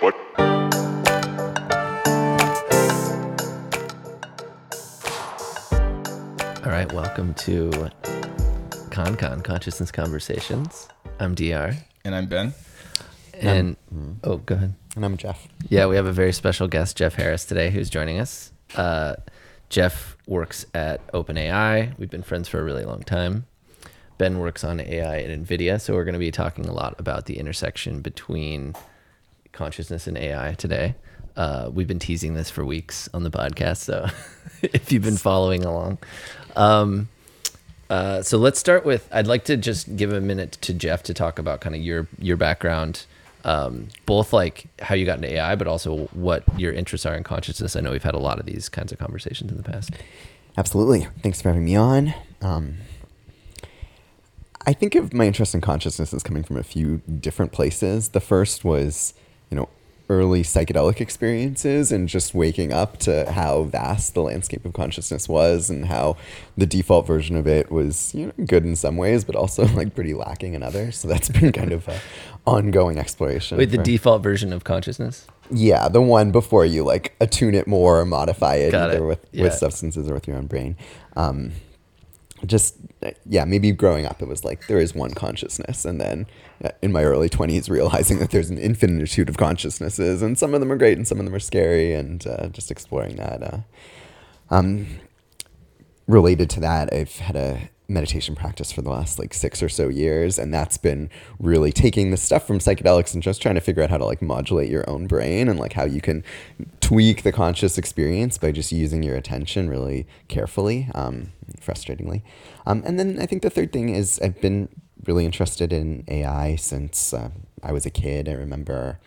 What? All right, welcome to ConCon Consciousness Conversations. I'm DR, And I'm Ben. and oh, go ahead. And I'm Jeff. Yeah, we have a very special guest, Jeff Harris, today, who's joining us. Uh, Jeff works at OpenAI. We've been friends for a really long time. Ben works on AI at NVIDIA, so we're going to be talking a lot about the intersection between consciousness and AI today. Uh, we've been teasing this for weeks on the podcast, so if you've been following along. Um, uh, so let's start with. I'd like to just give a minute to Jeff to talk about kind of your your background, um, both like how you got into AI, but also what your interests are in consciousness. I know we've had a lot of these kinds of conversations in the past. Absolutely. Thanks for having me on. Um, I think of my interest in consciousness as coming from a few different places. The first was, early psychedelic experiences and just waking up to how vast the landscape of consciousness was and how the default version of it was, you know, good in some ways, but also like pretty lacking in others. So that's been kind of a ongoing exploration. Wait, the for- default version of consciousness? Yeah, the one before you like attune it more or modify it Got either it. with, Yeah. with substances or with your own brain. Um, just yeah, maybe growing up it was like there is one consciousness, and then uh, in my early twenties realizing that there's an infinitude of consciousnesses, and some of them are great and some of them are scary, and uh, just exploring that. Uh, um, related to that, I've had a meditation practice for the last like six or so years, and that's been really taking the stuff from psychedelics and just trying to figure out how to like modulate your own brain and like how you can tweak the conscious experience by just using your attention really carefully, um, frustratingly. Um, and then I think the third thing is I've been really interested in AI since uh, I was a kid. I remember.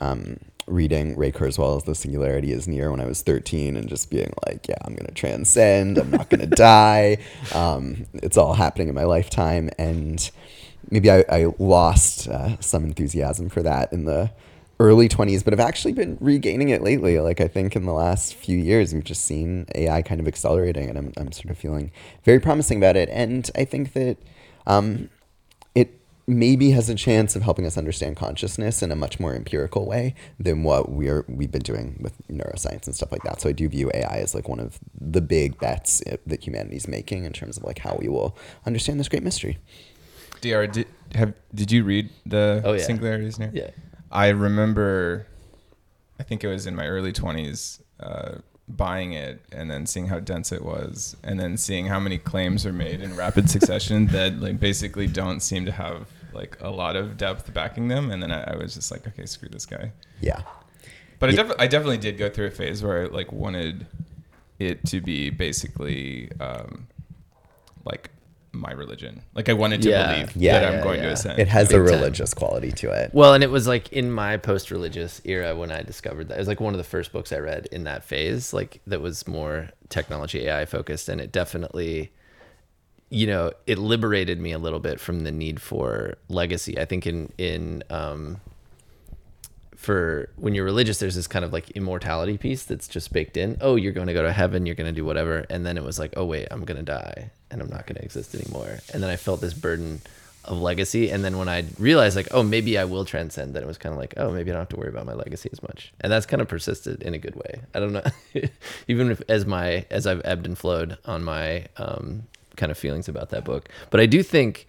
Um, reading Ray Kurzweil's The Singularity is Near when I was 13 and just being like, yeah, I'm going to transcend. I'm not going to die. Um, it's all happening in my lifetime. And maybe I, I lost uh, some enthusiasm for that in the early 20s, but I've actually been regaining it lately. Like, I think in the last few years, we've just seen AI kind of accelerating, and I'm, I'm sort of feeling very promising about it. And I think that um, maybe has a chance of helping us understand consciousness in a much more empirical way than what we're we've been doing with neuroscience and stuff like that. So I do view AI as like one of the big bets that humanity's making in terms of like how we will understand this great mystery. DR, did, have, did you read the Oh, yeah. Singularity's Near? Yeah. I remember, I think it was in my early 20s, uh, buying it and then seeing how dense it was and then seeing how many claims are made in rapid succession that like basically don't seem to have like a lot of depth backing them. And then I, I was just like okay screw this guy. Yeah. but I, def- I definitely did go through a phase where I like wanted it to be basically um, like my religion. Like I wanted to Yeah. believe Yeah, that I'm going yeah. to ascend. It has Big a time. religious quality to it. Well, and it was like in my post-religious era when I discovered that. It was like one of the first books I read in that phase, like that was more technology AI focused, and it definitely, you know, it liberated me a little bit from the need for legacy. I think in in um, for when you're religious, there's this kind of like immortality piece that's just baked in. Oh, you're going to go to heaven, you're going to do whatever, and then it was like, oh wait, I'm going to die, and I'm not going to exist anymore. And then I felt this burden of legacy, and then when I realized like, oh, maybe I will transcend, then it was kind of like, oh, maybe I don't have to worry about my legacy as much, and that's kind of persisted in a good way. I don't know, even if as my as I've ebbed and flowed on my um, kind of feelings about that book, but I do think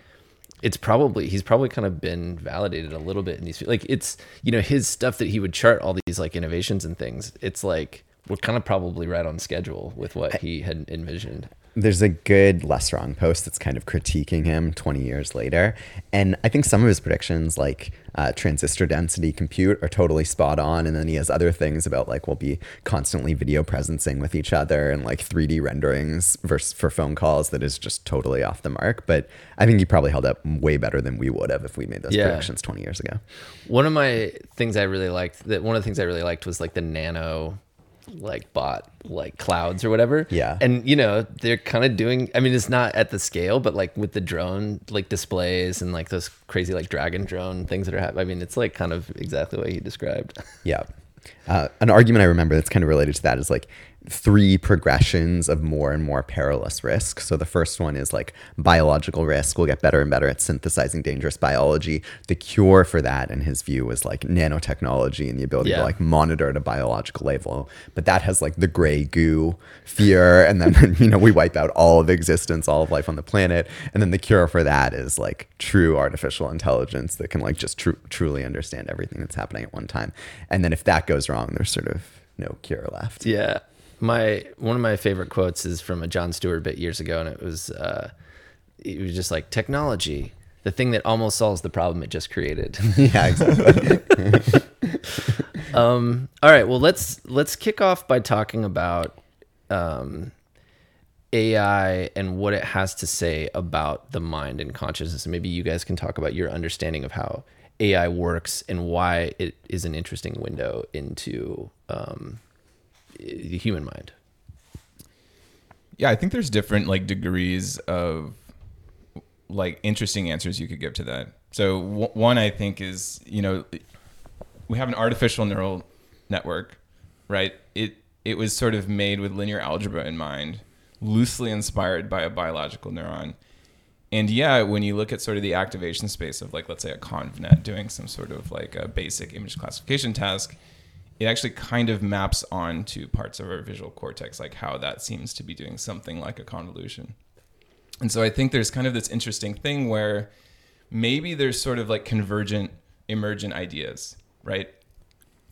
it's probably he's probably kind of been validated a little bit in these like it's you know his stuff that he would chart all these like innovations and things it's like we're kind of probably right on schedule with what he had envisioned There's a good LessWrong post that's kind of critiquing him 20 years later. And I think some of his predictions, like uh, transistor density compute, are totally spot on. And then he has other things about like we'll be constantly video presencing with each other and like 3D renderings versus for phone calls that is just totally off the mark. But I think he probably held up way better than we would have if we made those Yeah. predictions 20 years ago. one of my things i really liked that one of the things i really liked was like the nano like bot like clouds or whatever Yeah. and you know they're kind of doing i mean it's not at the scale but like with the drone like displays and like those crazy like dragon drone things that are happening i mean it's like kind of exactly what he described Yeah. Uh, an argument I remember that's kind of related to that is like three progressions of more and more perilous risk. So the first one is like biological risk. We'll get better and better at synthesizing dangerous biology. The cure for that, in his view, was like nanotechnology and the ability Yeah. to like monitor at a biological level. But that has like the gray goo fear, and then you know we wipe out all of existence, all of life on the planet. And then the cure for that is like true artificial intelligence that can like just tru- truly understand everything that's happening at one time. And then if that goes wrong, there's sort of no cure left. Yeah. My one of my favorite quotes is from a Jon Stewart bit years ago, and it was uh, it was just like technology, the thing that almost solves the problem it just created. yeah, exactly. um, all right, well let's let's kick off by talking about um, AI and what it has to say about the mind and consciousness. And maybe you guys can talk about your understanding of how AI works and why it is an interesting window into um, the human mind. Yeah, I think there's different like degrees of like interesting answers you could give to that. So w- one I think is, you know, we have an artificial neural network, right? It it was sort of made with linear algebra in mind, loosely inspired by a biological neuron. And yeah, when you look at sort of the activation space of like let's say a convnet doing some sort of like a basic image classification task, it actually kind of maps onto parts of our visual cortex, like how that seems to be doing something like a convolution. And so I think there's kind of this interesting thing where maybe there's sort of like convergent, emergent ideas, right?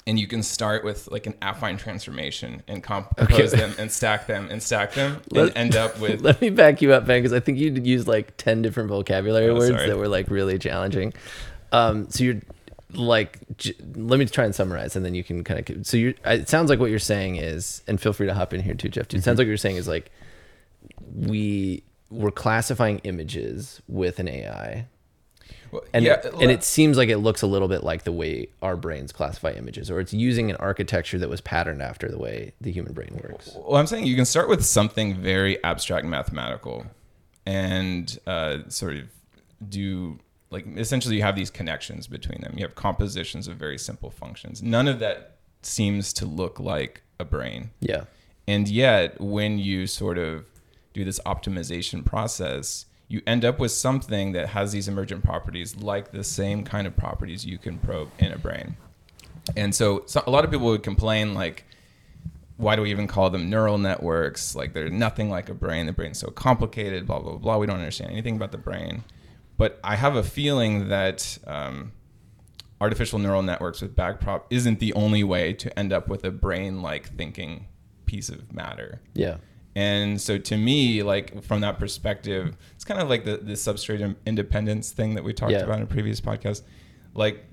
And you can start with like an affine transformation and compose them and stack them and stack them and end up with Let me back you up, Ben, because I think you used like 10 different vocabulary Oh, words sorry. that were like really challenging. Um, so you're like, j- let me try and summarize and then you can kind of, so you're, it sounds like what you're saying is, and feel free to hop in here too, Jeff, too. It Mm-hmm. sounds like what you're saying is like, we were classifying images with an AI. Well, And, yeah, and it seems like it looks a little bit like the way our brains classify images, or it's using an architecture that was patterned after the way the human brain works. Well, I'm saying you can start with something very abstract mathematical and uh, sort of do like essentially you have these connections between them. You have compositions of very simple functions. None of that seems to look like a brain. Yeah. And yet, when you sort of do this optimization process, you end up with something that has these emergent properties, like the same kind of properties you can probe in a brain. And so, so a lot of people would complain, like, why do we even call them neural networks? Like, they're nothing like a brain. The brain's so complicated, blah, blah, blah. We don't understand anything about the brain. But I have a feeling that um, artificial neural networks with backprop isn't the only way to end up with a brain like thinking piece of matter. Yeah. And so to me, like from that perspective, it's kind of like the, the substrate independence thing that we talked Yeah. about in a previous podcast. Like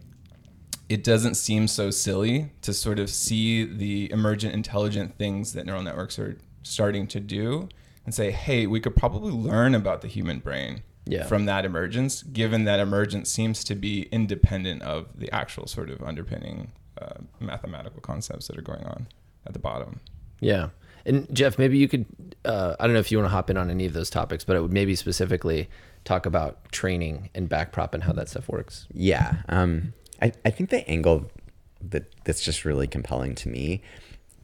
it doesn't seem so silly to sort of see the emergent intelligent things that neural networks are starting to do and say, hey, we could probably learn about the human brain Yeah. from that emergence, given that emergence seems to be independent of the actual sort of underpinning uh, mathematical concepts that are going on at the bottom. Yeah. And Jeff, maybe you could, uh, I don't know if you want to hop in on any of those topics, but it would maybe specifically talk about training and backprop and how that stuff works. Yeah. Um, I, I think the angle that that's just really compelling to me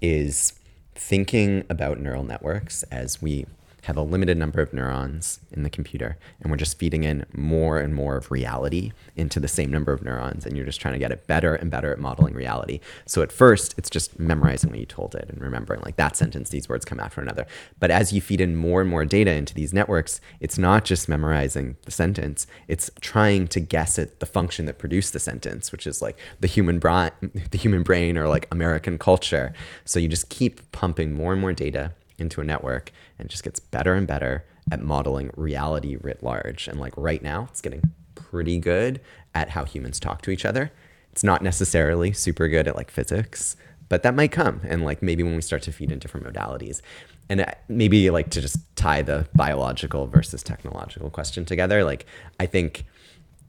is thinking about neural networks as we have a limited number of neurons in the computer and we're just feeding in more and more of reality into the same number of neurons and you're just trying to get it better and better at modeling reality. So at first it's just memorizing what you told it and remembering like that sentence these words come after another. But as you feed in more and more data into these networks it's not just memorizing the sentence it's trying to guess at the function that produced the sentence which is like the human brain the human brain or like american culture. So you just keep pumping more and more data into a network and just gets better and better at modeling reality writ large. And like right now, it's getting pretty good at how humans talk to each other. It's not necessarily super good at like physics, but that might come. And like maybe when we start to feed in different modalities. And uh, maybe like to just tie the biological versus technological question together, like I think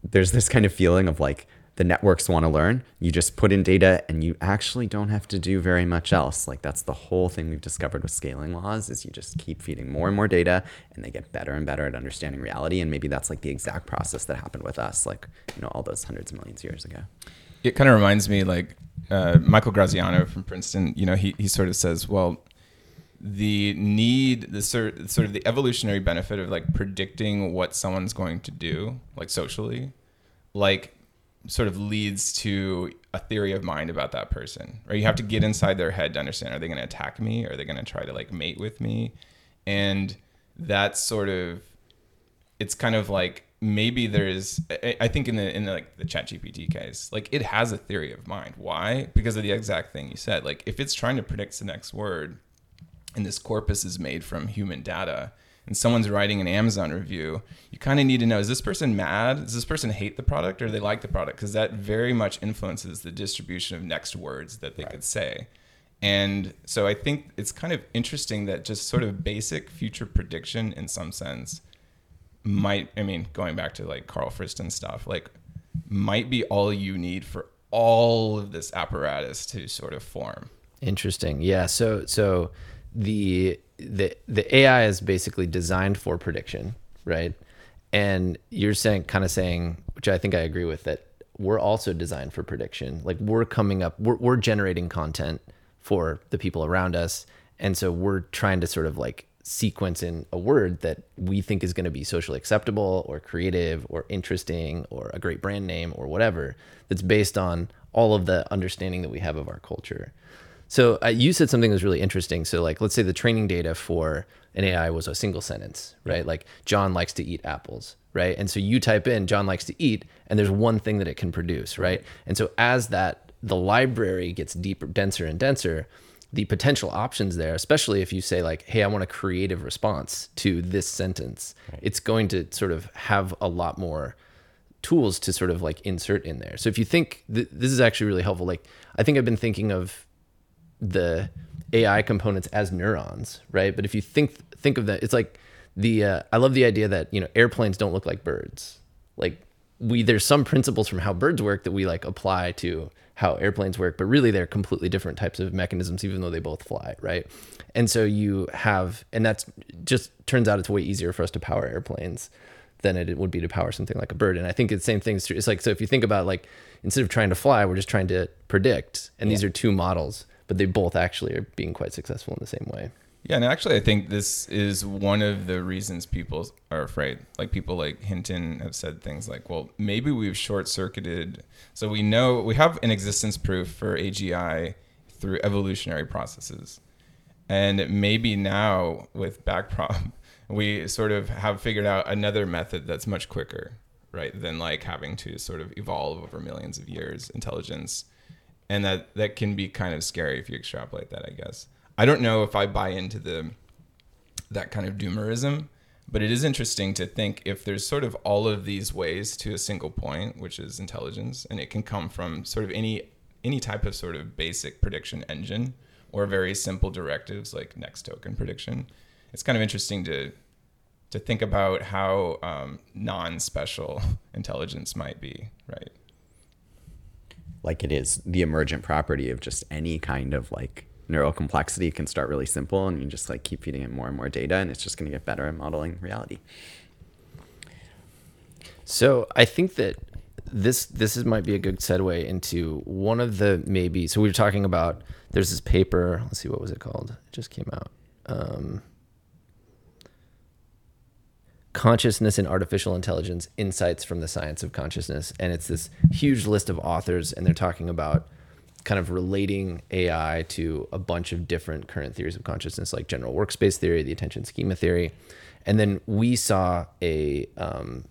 there's this kind of feeling of like the networks want to learn. You just put in data and you actually don't have to do very much else. Like that's the whole thing we've discovered with scaling laws is you just keep feeding more and more data and they get better and better at understanding reality. And maybe that's like the exact process that happened with us, like, you know, all those hundreds of millions of years ago. it kind of reminds me like uh, Michael Graziano from Princeton. You know, he he sort of says, well, the need the sort sort of the evolutionary benefit of like predicting what someone's going to do like socially like sort of leads to a theory of mind about that person right you have to get inside their head to understand are they going to attack me are they going to try to like mate with me and that's sort of it's kind of like maybe there's I- I think in the in the, like the chat GPT case, like it has a theory of mind. Why? Because of the exact thing you said. Like if it's trying to predict the next word and this corpus is made from human data and someone's writing an Amazon review, you kind of need to know is this person mad? Does this person hate the product or they like the product? Because that very much influences the distribution of next words that they could say. And so I think it's kind of interesting that just sort of basic future prediction in some sense might I mean going back to like Carl Friston stuff like might be all you need for all of this apparatus to sort of form. Interesting. Yeah. So so the the the AI is basically designed for prediction, right? And you're saying kind of saying, which I think I agree with, that we're also designed for prediction. Like we're coming up, we're we're generating content for the people around us, and so we're trying to sort of like sequence in a word that we think is going to be socially acceptable or creative or interesting or a great brand name or whatever that's based on all of the understanding that we have of our culture. So uh, you said something that was really interesting. So like, let's say the training data for an AI was a single sentence, right? Like John likes to eat apples, right? And so you type in John likes to eat, and there's one thing that it can produce, right? And so as that the library gets deeper, denser, and denser, the potential options there, especially if you say like, "Hey, I want a creative response to this sentence," it's going to sort of have a lot more tools to sort of like insert in there. So if you think th- this is actually really helpful, like I think I've been thinking of the AI components as neurons, right? But if you think think of that, it's like the uh, I love the idea that you know airplanes don't look like birds. Like we there's some principles from how birds work that we like apply to how airplanes work, but really they're completely different types of mechanisms, even though they both fly, right? And so you have, and that's just turns out it's way easier for us to power airplanes than it would be to power something like a bird. And I think it's the same thing's true. It's like so if you think about like instead of trying to fly, we're just trying to predict, and these are two models, but they both actually are being quite successful in the same way. Yeah, and actually, I think this is one of the reasons people are afraid. Like people like Hinton have said things like, "Well, maybe we've short-circuited." So we know we have an existence proof for AGI through evolutionary processes, and maybe now with backprop, we sort of have figured out another method that's much quicker, right? Than like having to sort of evolve over millions of years intelligence, and that that can be kind of scary if you extrapolate that, I guess. I don't know if I buy into the that kind of doomerism, but it is interesting to think if there's sort of all of these ways to a single point, which is intelligence, and it can come from sort of any any type of sort of basic prediction engine or very simple directives like next token prediction. It's kind of interesting to to think about how um, non-special intelligence might be, right? Like it is the emergent property of just any kind of like neural complexity can start really simple and you just like keep feeding it more and more data and it's just going to get better at modeling reality So I think that this this is might be a good segue into one of the maybe. So we were talking about there's this paper. Let's see what was it called. It just came out. Um, consciousness and artificial intelligence insights from the science of consciousness and it's this huge list of authors and they're talking about kind of relating ai to a bunch of different current theories of consciousness like general workspace theory the attention schema theory and then we saw a um,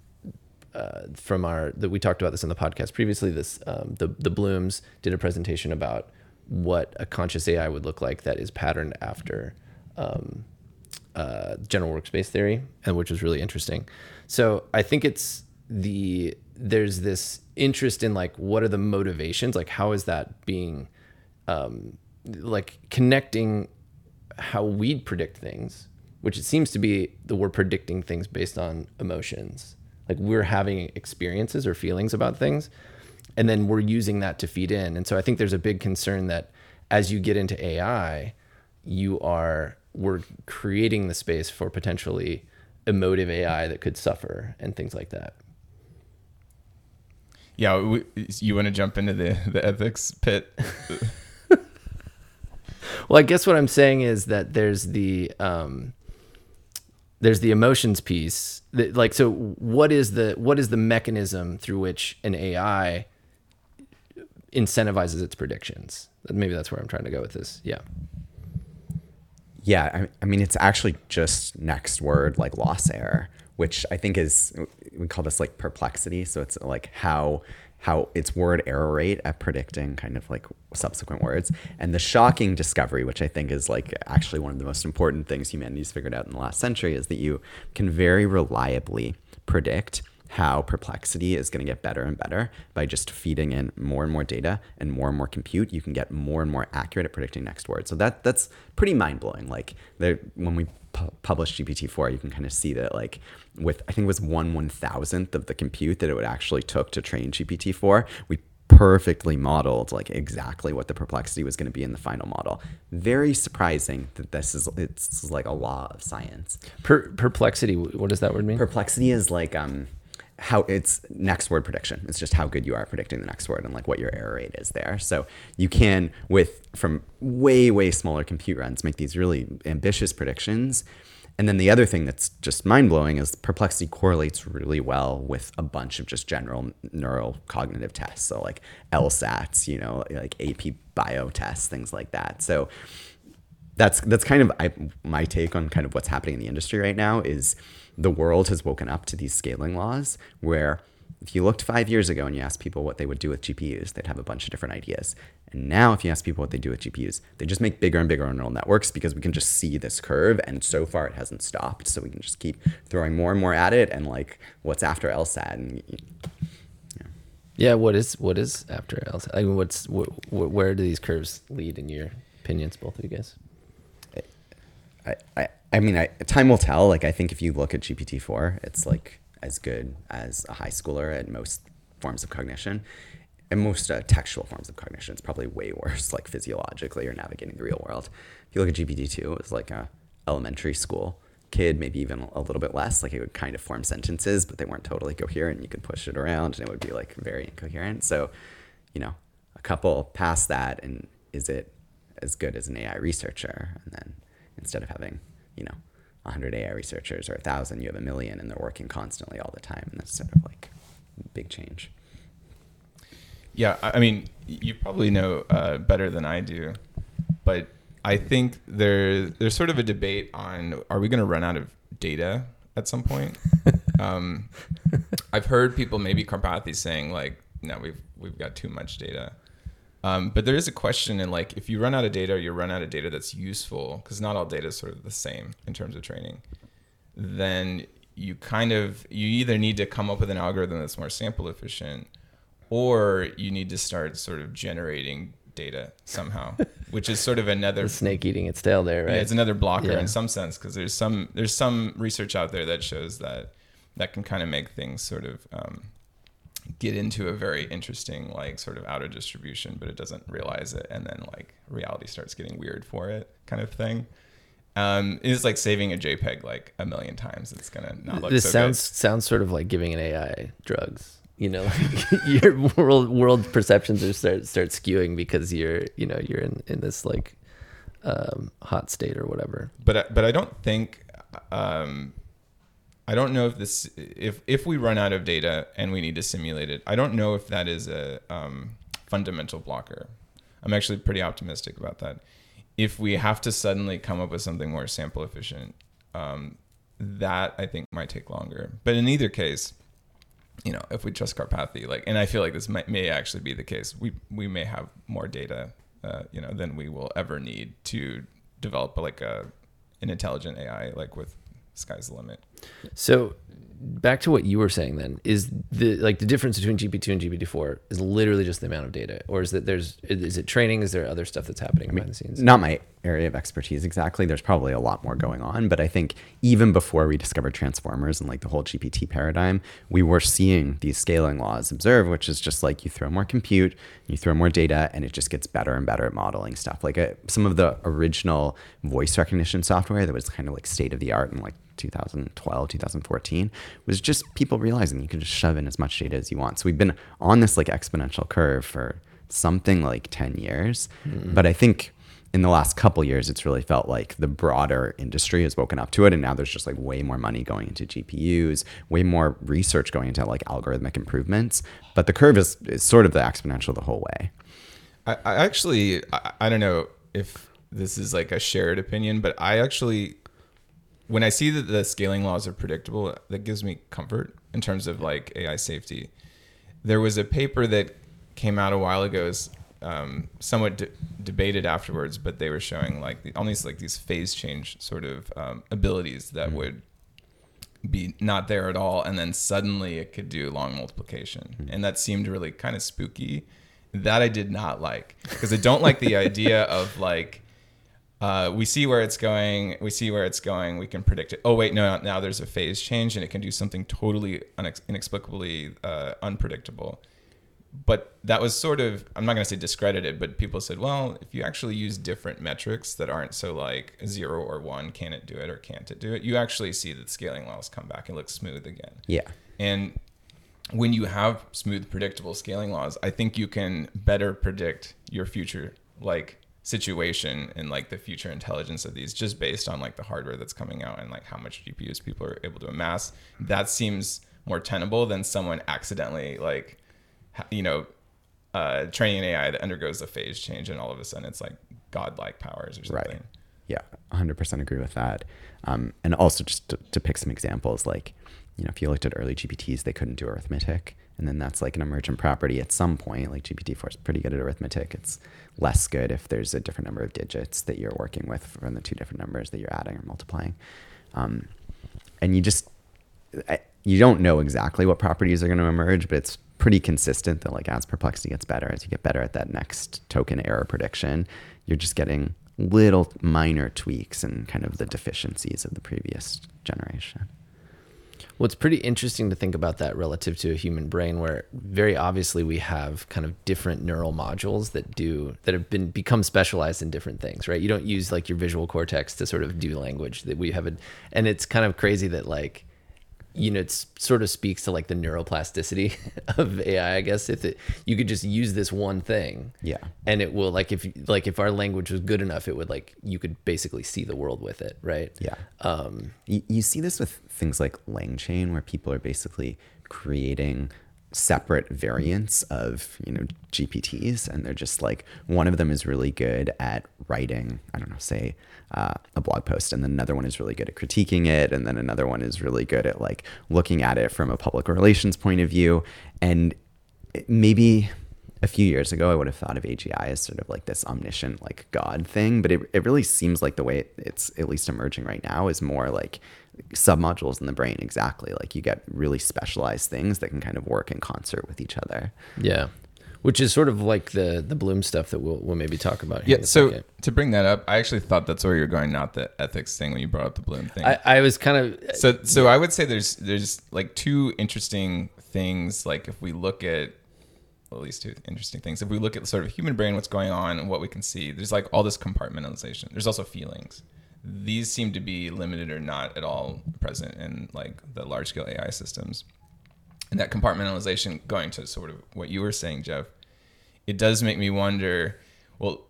uh, from our that we talked about this in the podcast previously. This um, the the Blums did a presentation about what a conscious AI would look like that is patterned after um, uh, general workspace theory, and which was really interesting. So I think it's the there's this interest in like what are the motivations, like how is that being um, like connecting how we'd predict things, which it seems to be that we're predicting things based on emotions. Like we're having experiences or feelings about things, and then we're using that to feed in. And so I think there's a big concern that as you get into AI, you are we're creating the space for potentially emotive AI that could suffer and things like that. Yeah, we, you want to jump into the the ethics pit? well, I guess what I'm saying is that there's the um, there's the emotions piece. That, like, so what is the what is the mechanism through which an AI incentivizes its predictions? Maybe that's where I'm trying to go with this. Yeah. Yeah, I, I mean, it's actually just next word like loss error, which I think is we call this like perplexity. So it's like how how its word error rate at predicting kind of like subsequent words. And the shocking discovery, which I think is like actually one of the most important things humanity's figured out in the last century, is that you can very reliably predict how perplexity is going to get better and better by just feeding in more and more data and more and more compute you can get more and more accurate at predicting next words so that that's pretty mind-blowing like there, when we pu- published gpt-4 you can kind of see that like with i think it was one one thousandth of the compute that it would actually took to train gpt-4 we perfectly modeled like exactly what the perplexity was going to be in the final model very surprising that this is it's like a law of science Per- perplexity. What does that word mean? perplexity is like um how it's next word prediction. It's just how good you are predicting the next word and like what your error rate is there. So you can with from way way smaller compute runs make these really ambitious predictions. And then the other thing that's just mind-blowing is perplexity correlates really well with a bunch of just general neural cognitive tests. So like lsats you know like ap bio tests things like that. So that's that's kind of I, my take on kind of what's happening in the industry right now is the world has woken up to these scaling laws where if you looked five years ago and you asked people what they would do with GPUs, they'd have a bunch of different ideas. And now, if you ask people what they do with GPUs, they just make bigger and bigger neural networks because we can just see this curve. And so far, it hasn't stopped. So we can just keep throwing more and more at it. And like, what's after LSAT? And Yeah. What is what is after else? I mean, what's wh- wh- where do these curves lead in your opinions, both of you guys? I, I, I mean, I, time will tell. Like, I think if you look at GPT four, it's like as good as a high schooler at most forms of cognition, and most uh, textual forms of cognition. It's probably way worse, like physiologically or navigating the real world. If you look at GPT two, it was like a elementary school kid, maybe even a little bit less. Like it would kind of form sentences, but they weren't totally coherent. And you could push it around, and it would be like very incoherent. So, you know, a couple past that, and is it as good as an AI researcher? And then instead of having, you know, 100 AI researchers or 1,000, you have a million and they're working constantly all the time. And that's sort of like big change. Yeah, I mean, you probably know uh, better than I do, but I think there there's sort of a debate on are we going to run out of data at some point? um, I've heard people, maybe Karpathy, saying like, no, we've we've got too much data. Um, but there is a question in like if you run out of data, or you run out of data that's useful because not all data is sort of the same in terms of training. Then you kind of you either need to come up with an algorithm that's more sample efficient, or you need to start sort of generating data somehow, which is sort of another The snake eating its tail there, right? yeah, it's another blocker Yeah. in some sense because there's some there's some research out there that shows that that can kind of make things sort of um, get into a very interesting like sort of outer distribution, but it doesn't realize it, and then like reality starts getting weird for it, kind of thing. Um, it's like saving a JPEG like a million times. It's gonna not look this so sounds good. sounds sort of like giving an AI drugs. You know, like your world world perceptions are start start skewing because you're you know you're in in this like um, hot state or whatever. but but I don't think um, I don't know if this if if we run out of data and we need to simulate it. I don't know if that is a um, fundamental blocker. I'm actually pretty optimistic about that. If we have to suddenly come up with something more sample efficient, um, that I think might take longer. But in either case, you know, if we trust Karpathy, like, and I feel like this might, may actually be the case. We we may have more data, uh, you know, than we will ever need to develop like a an intelligent AI, like with sky's the limit. So back to what you were saying then is the like the difference between GPT two and GPT four is literally just the amount of data, or is that there's is it training? Is there other stuff that's happening behind the scenes? Not my area of expertise exactly. There's probably a lot more going on, but I think even before we discovered transformers and like the whole GPT paradigm, we were seeing these scaling laws observe, which is just like you throw more compute, you throw more data, and it just gets better and better at modeling stuff. Like uh some of the original voice recognition software that was kind of like state of the art in like 2012, 2014 was just people realizing you can just shove in as much data as you want. So we've been on this like exponential curve for something like 10 years. Mm-hmm. But I think in the last couple years, it's really felt like the broader industry has woken up to it, and now there's just like way more money going into GPUs, way more research going into like algorithmic improvements. But the curve is, is sort of the exponential the whole way. I, I actually, I, I don't know if this is like a shared opinion, but I actually, when I see that the scaling laws are predictable, that gives me comfort in terms of like AI safety. There was a paper that came out a while ago, is um, somewhat de- debated afterwards, but they were showing like the, all these like these phase change sort of um, abilities that Mm-hmm. would be not there at all, and then suddenly it could do long multiplication, Mm-hmm. and that seemed really kind of spooky. That I did not like because I don't like the idea of like uh, we see where it's going. We see where it's going. We can predict it. Oh wait, no, now there's a phase change, and it can do something totally unex- inexplicably uh, unpredictable. But that was sort of I'm not going to say discredited, but people said, well, if you actually use different metrics that aren't so like zero or one, can it do it or can't it do it? You actually see that scaling laws come back and look smooth again. Yeah. And when you have smooth, predictable scaling laws, I think you can better predict your future like situation and like the future intelligence of these just based on like the hardware that's coming out and like how much GPUs people are able to amass. That seems more tenable than someone accidentally like you know uh, training an AI that undergoes a phase change and all of a sudden it's like godlike powers or something. Right. Yeah, 100% agree with that. Um, and also, just to, to pick some examples, like, you know, if you looked at early GPTs, they couldn't do arithmetic. And then that's like an emergent property at some point. Like GPT-4 is pretty good at arithmetic. It's less good if there's a different number of digits that you're working with from the two different numbers that you're adding or multiplying. Um, and you just, you don't know exactly what properties are going to emerge, but it's pretty consistent that like as perplexity gets better, as you get better at that next token error prediction, you're just getting little minor tweaks and kind of the deficiencies of the previous generation. Well, it's pretty interesting to think about that relative to a human brain, where very obviously we have kind of different neural modules that do that have been become specialized in different things, right? You don't use like your visual cortex to sort of do language that we have, a, and it's kind of crazy that like you know, it sort of speaks to like the neuroplasticity of AI, I guess. If it, you could just use this one thing, Yeah. and it will like if like if our language was good enough, it would like you could basically see the world with it, right? Yeah. Um, You, you see this with things like LangChain, where people are basically creating separate variants of you know GPTs, and they're just like one of them is really good at writing. I don't know, say uh, a blog post, and then another one is really good at critiquing it, and then another one is really good at like looking at it from a public relations point of view, and maybe a few years ago, I would have thought of AGI as sort of like this omniscient, like God thing, but it, it really seems like the way it, it's at least emerging right now is more like submodules in the brain. Exactly. Like you get really specialized things that can kind of work in concert with each other. Yeah, which is sort of like the the Blum stuff that we'll we'll maybe talk about. Here Yeah. So second. to bring that up, I actually thought that's where you're going, not the ethics thing when you brought up the Blum thing. I, I was kind of so so I would say there's there's like two interesting things. Like if we look at well, at least two interesting things. If we look at the sort of human brain, what's going on, and what we can see, there's like all this compartmentalization. There's also feelings. These seem to be limited or not at all present in like the large scale AI systems. And that compartmentalization, going to sort of what you were saying, Jeff, it does make me wonder. Well,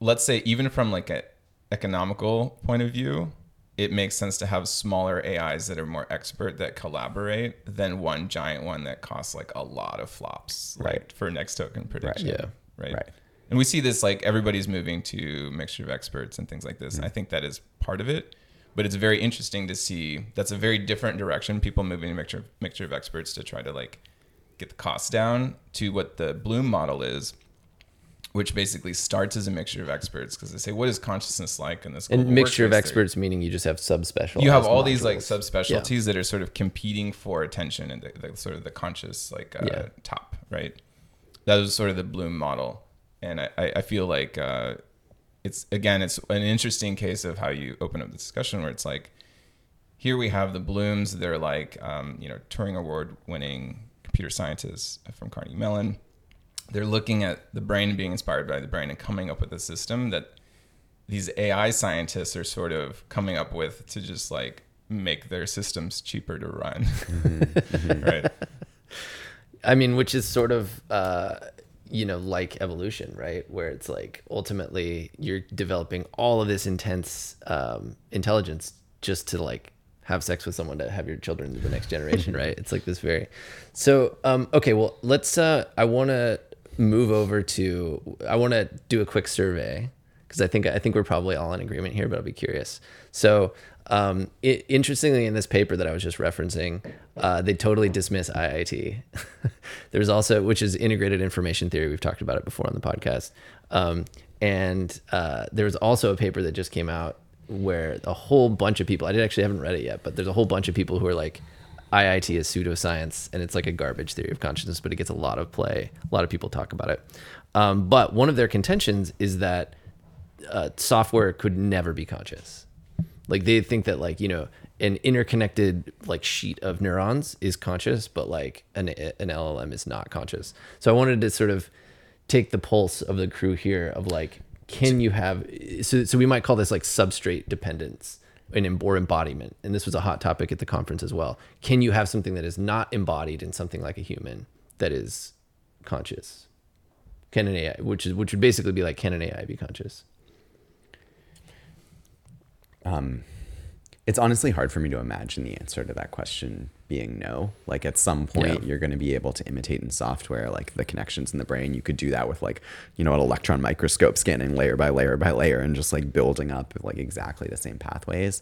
let's say even from like an economical point of view, it makes sense to have smaller AIs that are more expert that collaborate than one giant one that costs like a lot of flops, like for next token prediction. Yeah. Right. Right. And we see this like everybody's moving to mixture of experts and things like this. And I think that is part of it. But it's very interesting to see that's a very different direction. People moving to mixture mixture of experts to try to like get the costs down to what the Blum model is, which basically starts as a mixture of experts because they say what is consciousness like in this and mixture of workspace theory? experts meaning you just have subspecial. you have all these like modules. subspecialties that are sort of competing for attention and the, the sort of the conscious like uh, Yeah. top right that was sort of the Blum model and i, I I feel like uh, it's again it's an interesting case of how you open up the discussion where it's like here we have the Blums they're like um, you know turing award winning computer scientists from carnegie mellon they're looking at the brain being inspired by the brain and coming up with a system that these AI scientists are sort of coming up with to just like make their systems cheaper to run. right. I mean, which is sort of, uh, you know, like evolution, right? Where it's like ultimately you're developing all of this intense um, intelligence just to like have sex with someone to have your children to the next generation, right? It's like this very. So, um, okay, well, let's. Uh, I want to move over to. I want to do a quick survey because I think I think we're probably all in agreement here, but I'll be curious. So, um, it, interestingly, in this paper that I was just referencing, uh, they totally dismiss IIT. There's also, which is integrated information theory. We've talked about it before on the podcast. Um, and uh, there's also a paper that just came out where a whole bunch of people, I did actually haven't read it yet, but there's a whole bunch of people who are like, IIT is pseudoscience and it's like a garbage theory of consciousness, but it gets a lot of play. A lot of people talk about it. Um, but one of their contentions is that uh, software could never be conscious. Like they think that like you know an interconnected like sheet of neurons is conscious, but like an an LLM is not conscious. So I wanted to sort of take the pulse of the crew here of like can you have so so we might call this like substrate dependence and or embodiment and this was a hot topic at the conference as well. Can you have something that is not embodied in something like a human that is conscious? Can an ai which is which would basically be like can an ai be conscious? Um, it's honestly hard for me to imagine the answer to that question being no. Like at some point, Yeah. you're going to be able to imitate in software, like the connections in the brain. You could do that with like, you know, an electron microscope scanning layer by layer by layer and just like building up like exactly the same pathways.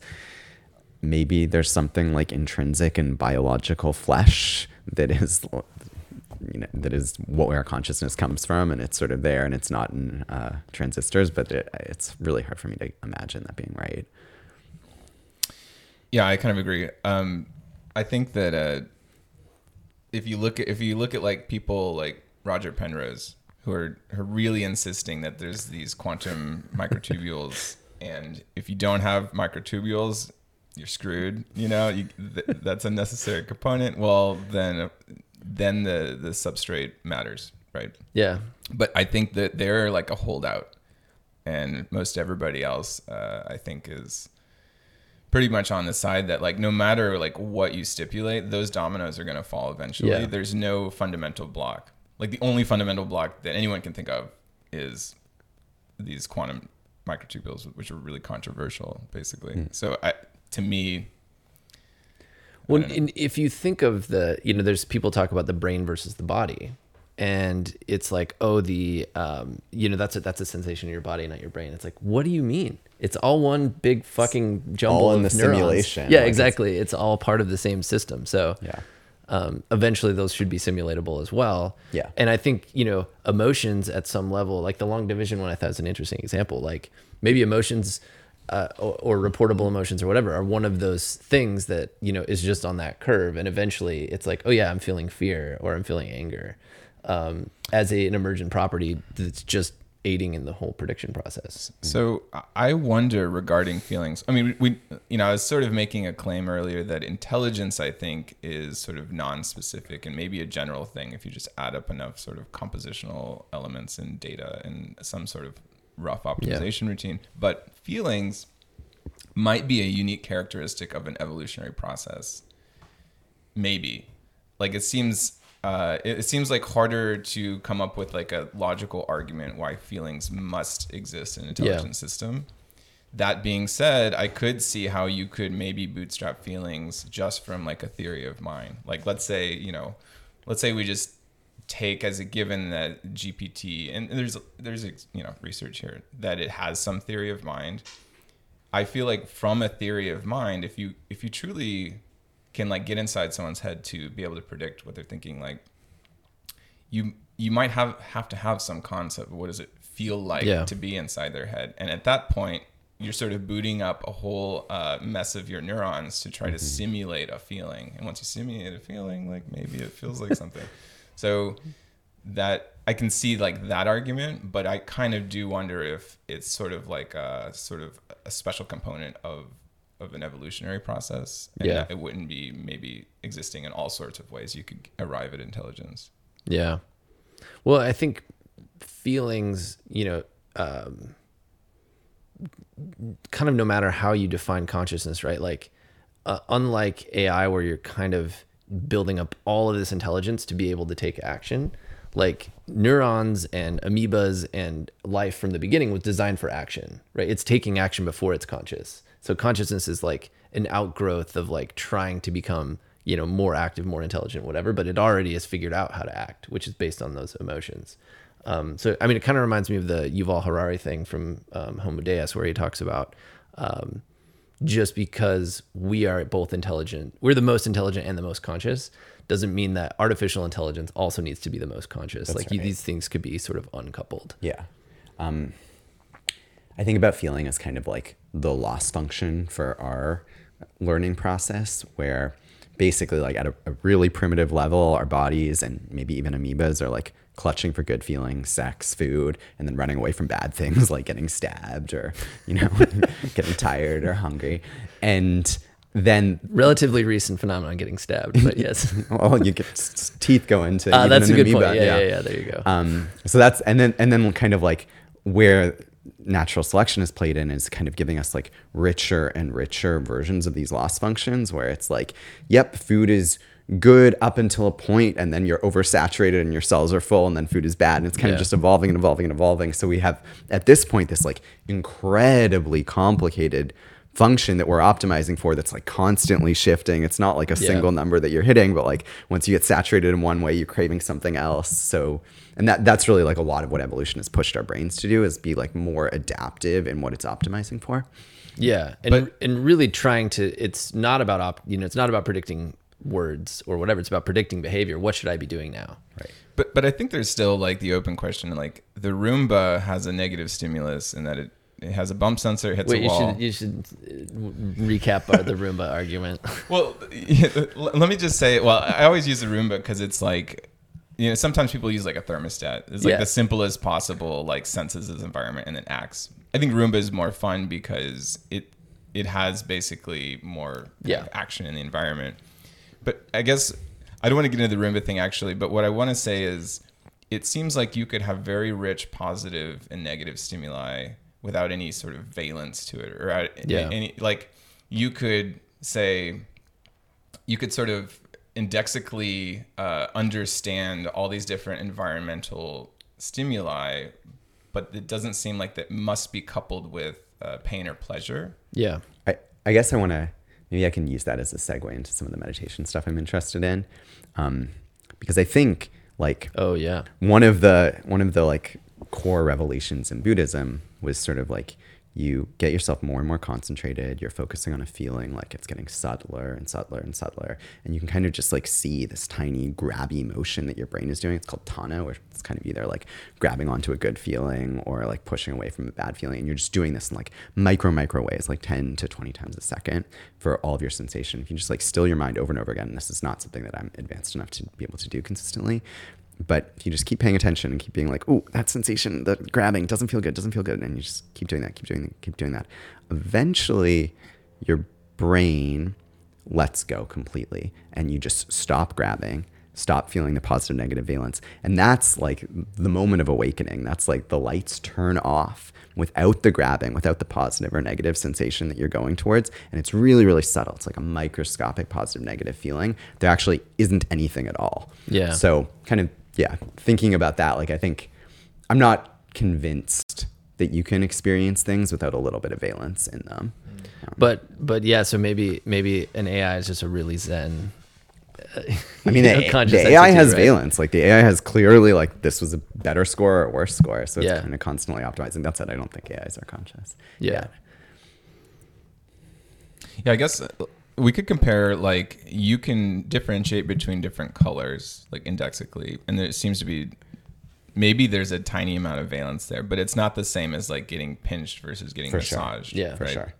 Maybe there's something like intrinsic in biological flesh that is, you know, that is what where consciousness comes from, and it's sort of there, and it's not in uh, transistors. But it, it's really hard for me to imagine that being right. Yeah, I kind of agree. Um, I think that uh, if you look at if you look at like people like Roger Penrose who are, who are really insisting that there's these quantum microtubules, and if you don't have microtubules, you're screwed. You know, you, th- that's a necessary component. Well, then then the the substrate matters, right? yeah But I think that they're like a holdout, and most everybody else, uh, I think, is pretty much on the side that like no matter like what you stipulate, those dominoes are going to fall eventually. Yeah. There's no fundamental block. Like the only fundamental block that anyone can think of is these quantum microtubules, which are really controversial, basically. So I, to me, Well, don't know. and if you think of the, you know, there's people talk about the brain versus the body, and it's like, oh, the, um, you know, that's a that's a sensation in your body, not your brain. It's like, what do you mean? It's all one big fucking jumble all in of the neurons. simulation. Yeah, Like, it's- exactly. It's all part of the same system. So Yeah. um, eventually those should be simulatable as well. Yeah. And I think, you know, emotions at some level, like the long division one, I thought was an interesting example. Like maybe emotions uh, or, or reportable emotions or whatever are one of those things that, you know, is just on that curve. And eventually it's like, oh, yeah, I'm feeling fear or I'm feeling anger um, as a, an emergent property that's just aiding in the whole prediction process. So I wonder regarding feelings. I mean, we, you know, I was sort of making a claim earlier that intelligence, I think, is sort of non-specific and maybe a general thing if you just add up enough sort of compositional elements and data and some sort of rough optimization routine. But feelings might be a unique characteristic of an evolutionary process. Maybe, like it seems. Uh, it, it seems like harder to come up with like a logical argument why feelings must exist in an intelligent system. That being said, I could see how you could maybe bootstrap feelings just from like a theory of mind. Like let's say, you know, let's say we just take as a given that GPT and there's there's you know research here that it has some theory of mind. I feel like from a theory of mind, if you if you truly can like get inside someone's head to be able to predict what they're thinking, like you you might have have to have some concept of what does it feel like Yeah. to be inside their head, and at that point, you're sort of booting up a whole uh, mess of your neurons to try to simulate a feeling, and once you simulate a feeling, like maybe it feels like something. So that I can see like that argument, but I kind of do wonder if it's sort of like a sort of a special component of of an evolutionary process, Yeah. it wouldn't be maybe existing in all sorts of ways you could arrive at intelligence. Yeah. Well, I think feelings, you know, um, kind of no matter how you define consciousness, right? Like, uh, unlike AI, where you're kind of building up all of this intelligence to be able to take action, like neurons and amoebas and life from the beginning was designed for action, right? It's taking action before it's conscious. So consciousness is like an outgrowth of like trying to become, you know, more active, more intelligent, whatever, but it already has figured out how to act, which is based on those emotions. Um, so, I mean, it kind of reminds me of the Yuval Harari thing from um, Homo Deus, where he talks about um, just because we are both intelligent, we're the most intelligent and the most conscious, doesn't mean that artificial intelligence also needs to be the most conscious. like you, these things could be sort of uncoupled. Yeah. Um, I think about feeling as kind of like the loss function for our learning process, where basically, like at a, a really primitive level, our bodies and maybe even amoebas are like clutching for good feelings, sex, food, and then running away from bad things like getting stabbed or, you know, getting tired or hungry. And then Relatively recent phenomenon getting stabbed, but yes. well, you get teeth go into. Uh, that's a good amoeba, point. Yeah, yeah, yeah, There you go. Um, so that's and then and then kind of like where natural selection is played in is kind of giving us like richer and richer versions of these loss functions where it's like, yep, food is good up until a point and then you're oversaturated and your cells are full and then food is bad and it's kind Yeah. of just evolving and evolving and evolving. So we have at this point this like incredibly complicated function that we're optimizing for that's like constantly shifting. It's not like a Yeah. single number that you're hitting, but like once you get saturated in one way, you're craving something else. So and that that's really like a lot of what evolution has pushed our brains to do is be like more adaptive in what it's optimizing for. Yeah, and But- and really trying to. It's not about op. You know, it's not about predicting words or whatever. It's about predicting behavior. What should I be doing now? Right. But but I think there's still like the open question. Like the Roomba has a negative stimulus in that it, it has a bump sensor, it hits Wait, a you wall. should you should recap the Roomba argument. Well, yeah, let me just say. Well, I always use the Roomba because it's like, you know, sometimes people use like a thermostat. It's like Yeah. the simplest possible, like senses its environment and then acts. I think Roomba is more fun because it it has basically more kind of action in the environment. But I guess I don't want to get into the Roomba thing actually. But what I want to say is, it seems like you could have very rich positive and negative stimuli without any sort of valence to it, or Yeah. any like you could say you could sort of indexically uh, understand all these different environmental stimuli, but it doesn't seem like that must be coupled with uh, pain or pleasure. Yeah, I, I guess I want to maybe I can use that as a segue into some of the meditation stuff I'm interested in, um, because I think like Oh yeah. one of the one of the like core revelations in Buddhism was sort of like you get yourself more and more concentrated. You're focusing on a feeling like it's getting subtler and subtler and subtler, and you can kind of just like see this tiny grabby motion that your brain is doing. It's called tanha, where it's kind of either like grabbing onto a good feeling or like pushing away from a bad feeling. And you're just doing this in like micro micro ways, like 10 to 20 times a second for all of your sensation. If you just like still your mind over and over again, this is not something that I'm advanced enough to be able to do consistently, but if you just keep paying attention and keep being like, oh, that sensation, the grabbing doesn't feel good, doesn't feel good, and you just keep doing that, keep doing that, keep doing that, eventually your brain lets go completely and you just stop grabbing, stop feeling the positive negative valence. And that's like the moment of awakening. That's like the lights turn off without the grabbing, without the positive or negative sensation that you're going towards. And it's really, really subtle. It's like a microscopic positive negative feeling. There actually isn't anything at all. Yeah. So kind of yeah, thinking about that, like I think I'm not convinced that you can experience things without a little bit of valence in them. But but yeah, so maybe maybe an AI is just a really zen. uh, I mean, you know, the, conscious the AI entity, has right? valence. Like the AI has clearly like this was a better score or a worse score, so it's Yeah. kind of constantly optimizing. That said, I don't think AIs are conscious. Yeah. Yeah, I guess uh, we could compare like you can differentiate between different colors like indexically, and there seems to be maybe there's a tiny amount of valence there, but it's not the same as like getting pinched versus getting For sure. massaged. Yeah. for sure.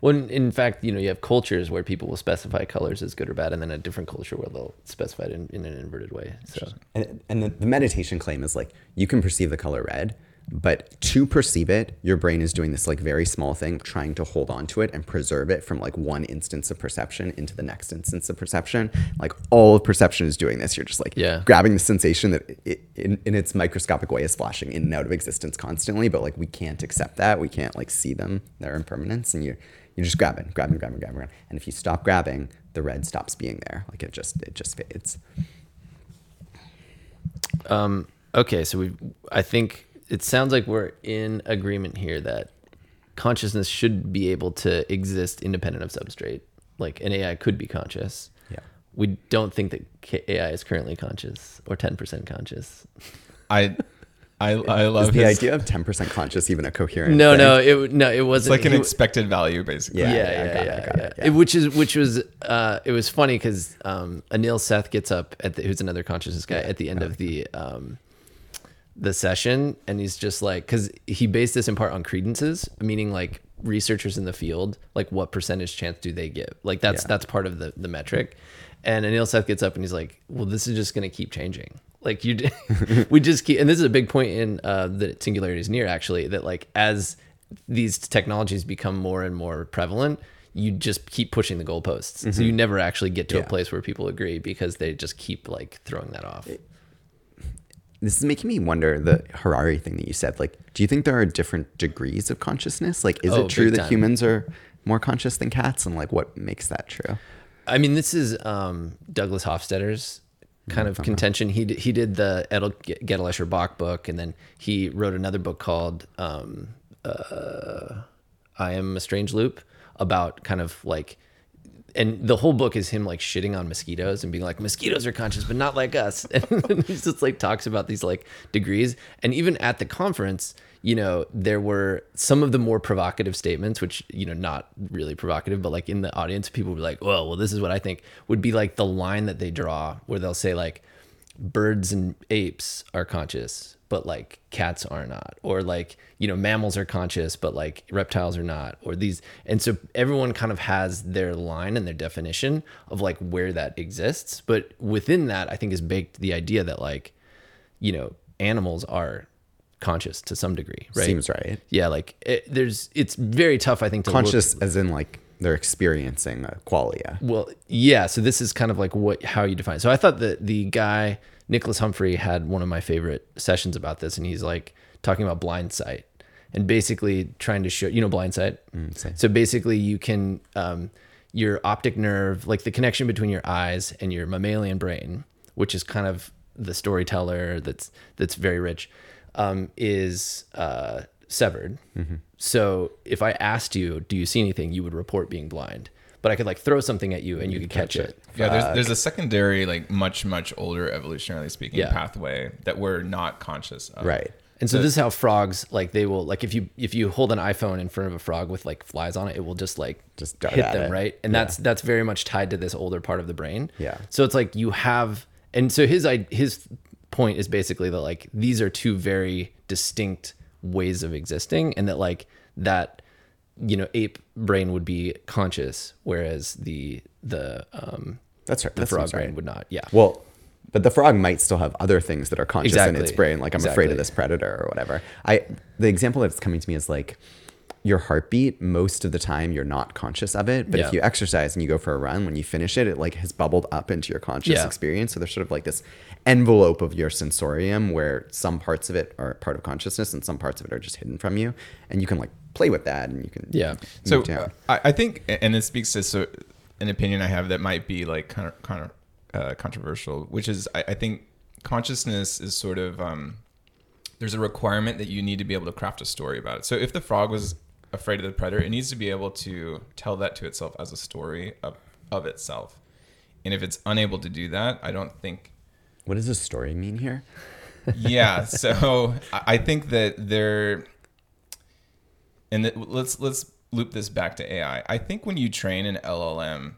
When in fact, you know, you have cultures where people will specify colors as good or bad, and then a different culture where they'll specify it in, in an inverted way. So And, and the, the meditation claim is like you can perceive the color red, but to perceive it, your brain is doing this like very small thing, trying to hold on to it and preserve it from like one instance of perception into the next instance of perception. Like all of perception is doing this. You're just like Yeah. grabbing the sensation that it, in, in its microscopic way is flashing in and out of existence constantly, but like we can't accept that. We can't like see them, their impermanence, and you're you're just grabbing, grabbing, grabbing, grabbing, grabbing. And if you stop grabbing, the red stops being there. Like it just it just fades. Um, okay, so we I think it sounds like we're in agreement here that consciousness should be able to exist independent of substrate. Like an AI could be conscious. Yeah. We don't think that AI is currently conscious or 10% conscious. I, I, I Is love the his, idea of 10% conscious even a coherent No, thing? no, it no, it wasn't. like an he- expected value, basically. yeah, Yeah, yeah, yeah, yeah, it, yeah, got yeah. it, yeah. It- which is which was uh, it was funny because um, Anil Seth gets up at the, who's another consciousness guy at the end of the um, the session, and he's just like because he based this in part on credences, meaning like researchers in the field, like what percentage chance do they give? Like that's Yeah. that's part of the the metric. And Anil Seth gets up and he's like, "Well, this is just going to keep changing. Like you, we just keep." And this is a big point in uh, the singularity is near actually that like as these technologies become more and more prevalent, you just keep pushing the goalposts. So you never actually get to a Mm-hmm. Place where people agree because they just keep like throwing that off. This is making me wonder the Harari thing that you said. Like, do you think there are different degrees of consciousness? Like, is Oh, it true that time. humans are more conscious than cats? And like, what makes that true? I mean, this is um, Douglas Hofstadter's kind of contention. He did, he did the Gödel Escher Bach book, and then he wrote another book called um, uh, "I Am a Strange Loop" about kind of like. And the whole book is him like shitting on mosquitoes and being like, mosquitoes are conscious, but not like us. And he just like talks about these like degrees. And even at the conference, you know, there were some of the more provocative statements, which, you know, not really provocative, but like in the audience, people be like, well, well, this is what I think would be like the line that they draw where they'll say like, birds and apes are conscious, but like cats are not, or like you know mammals are conscious, but like reptiles are not, or these. And so everyone kind of has their line and their definition of like where that exists, but within that, I think is baked the idea that like you know animals are conscious to some degree, right? Seems right. Yeah, like it, there's it's very tough, I think, to look- Conscious, as in like they're experiencing a qualia. well, yeah. So this is kind of like what how you define. So I thought that the guy Nicholas Humphrey had one of my favorite sessions about this, and he's like talking about blindsight and basically trying to show you know blind sight. say. so basically, you can um, your optic nerve, like the connection between your eyes and your mammalian brain, which is kind of the storyteller that's that's very rich, um, is uh, severed. So if I asked you, "Do you see anything?" you would report being blind. But I could like throw something at you and you could catch it. Yeah, there's, there's a secondary, like much, much older, evolutionarily speaking, Yeah. pathway that we're not conscious of. Right. And so this is how frogs like they will like if you if you hold an iPhone in front of a frog with like flies on it, it will just like Just dart hit at them, it. right? And Yeah. that's that's very much tied to this older part of the brain. Yeah. So it's like you have and so his i- his point is basically that like these are two very distinct ways of existing and that like that you know ape brain would be conscious whereas the the um That's right. the that frog brain right. would not. Yeah. Well, but the frog might still have other things that are conscious in its brain, like I'm afraid of this predator or whatever. I the example that's coming to me is like your heartbeat. Most of the time, you're not conscious of it, but Yeah. if you exercise and you go for a run, when you finish it, it like has bubbled up into your conscious Yeah. experience. So there's sort of like this envelope of your sensorium where some parts of it are part of consciousness and some parts of it are just hidden from you, and you can like play with that and you can Yeah. So move down. I, I think, and it speaks to so, an opinion I have that might be like kind of kind of uh, controversial, which is I, I think consciousness is sort of um, there's a requirement that you need to be able to craft a story about it. So if the frog was afraid of the predator, it needs to be able to tell that to itself as a story of, of itself. And if it's unable to do that, I don't think what does this story mean here? yeah so I I think that there and that, let's let's loop this back to ai i. Think when you train an llm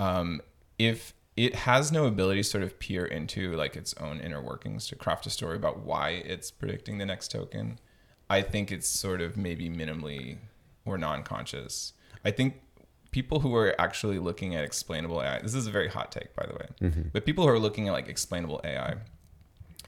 um, if it has no ability to sort of peer into like its own inner workings to craft a story about why it's predicting the next token i think it's sort of maybe minimally or non-conscious. I think people who are actually looking at explainable ai this is a very hot take by the way but people who are looking at like explainable ai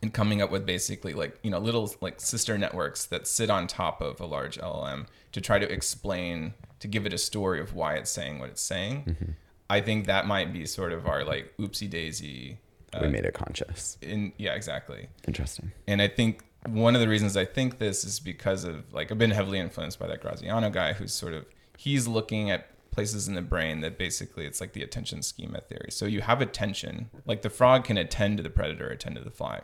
and coming up with basically like you know little like sister networks that sit on top of a large LLM to try to explain to give it a story of why it's saying what it's saying. Mm-hmm. I think that might be sort of our like oopsie daisy. Uh, we made it conscious. In yeah, exactly. Interesting. And I think one of the reasons I think this is because of like I've been heavily influenced by that Graziano guy who's sort of he's looking at places in the brain that basically it's like the attention schema theory. So you have attention, like the frog can attend to the predator, attend to the fly.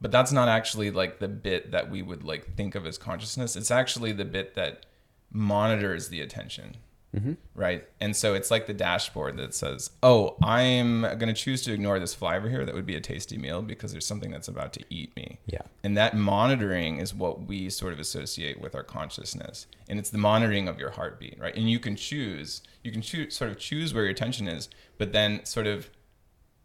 But that's not actually like the bit that we would like think of as consciousness. It's actually the bit that monitors the attention mm-hmm. right? And so it's like the dashboard that says oh i'm going to choose to ignore this fly over here. That would be a tasty meal because there's something that's about to eat me. Yeah. and that monitoring is what we sort of associate with our consciousness. And it's the monitoring of your heartbeat right? And you can choose you can choose sort of choose where your attention is but then sort of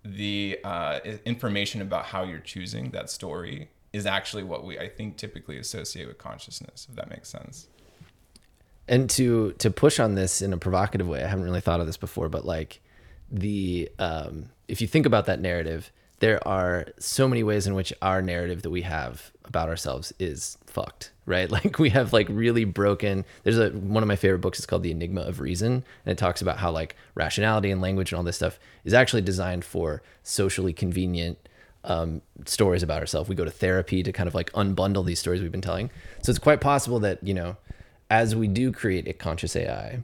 the uh, information about how you're choosing that story is actually what we I think typically associate with consciousness, if that makes sense. and to to push on this in a provocative way i haven't really thought of this before but like the um if you think about that narrative there are so many ways in which our narrative that we have about ourselves is fucked right like we have like really broken there's a one of my favorite books is called the enigma of reason and it talks about how like rationality and language and all this stuff is actually designed for socially convenient um, stories about ourselves. We go to therapy to kind of like unbundle these stories we've been telling. So it's quite possible that, you know, as we do create a conscious AI,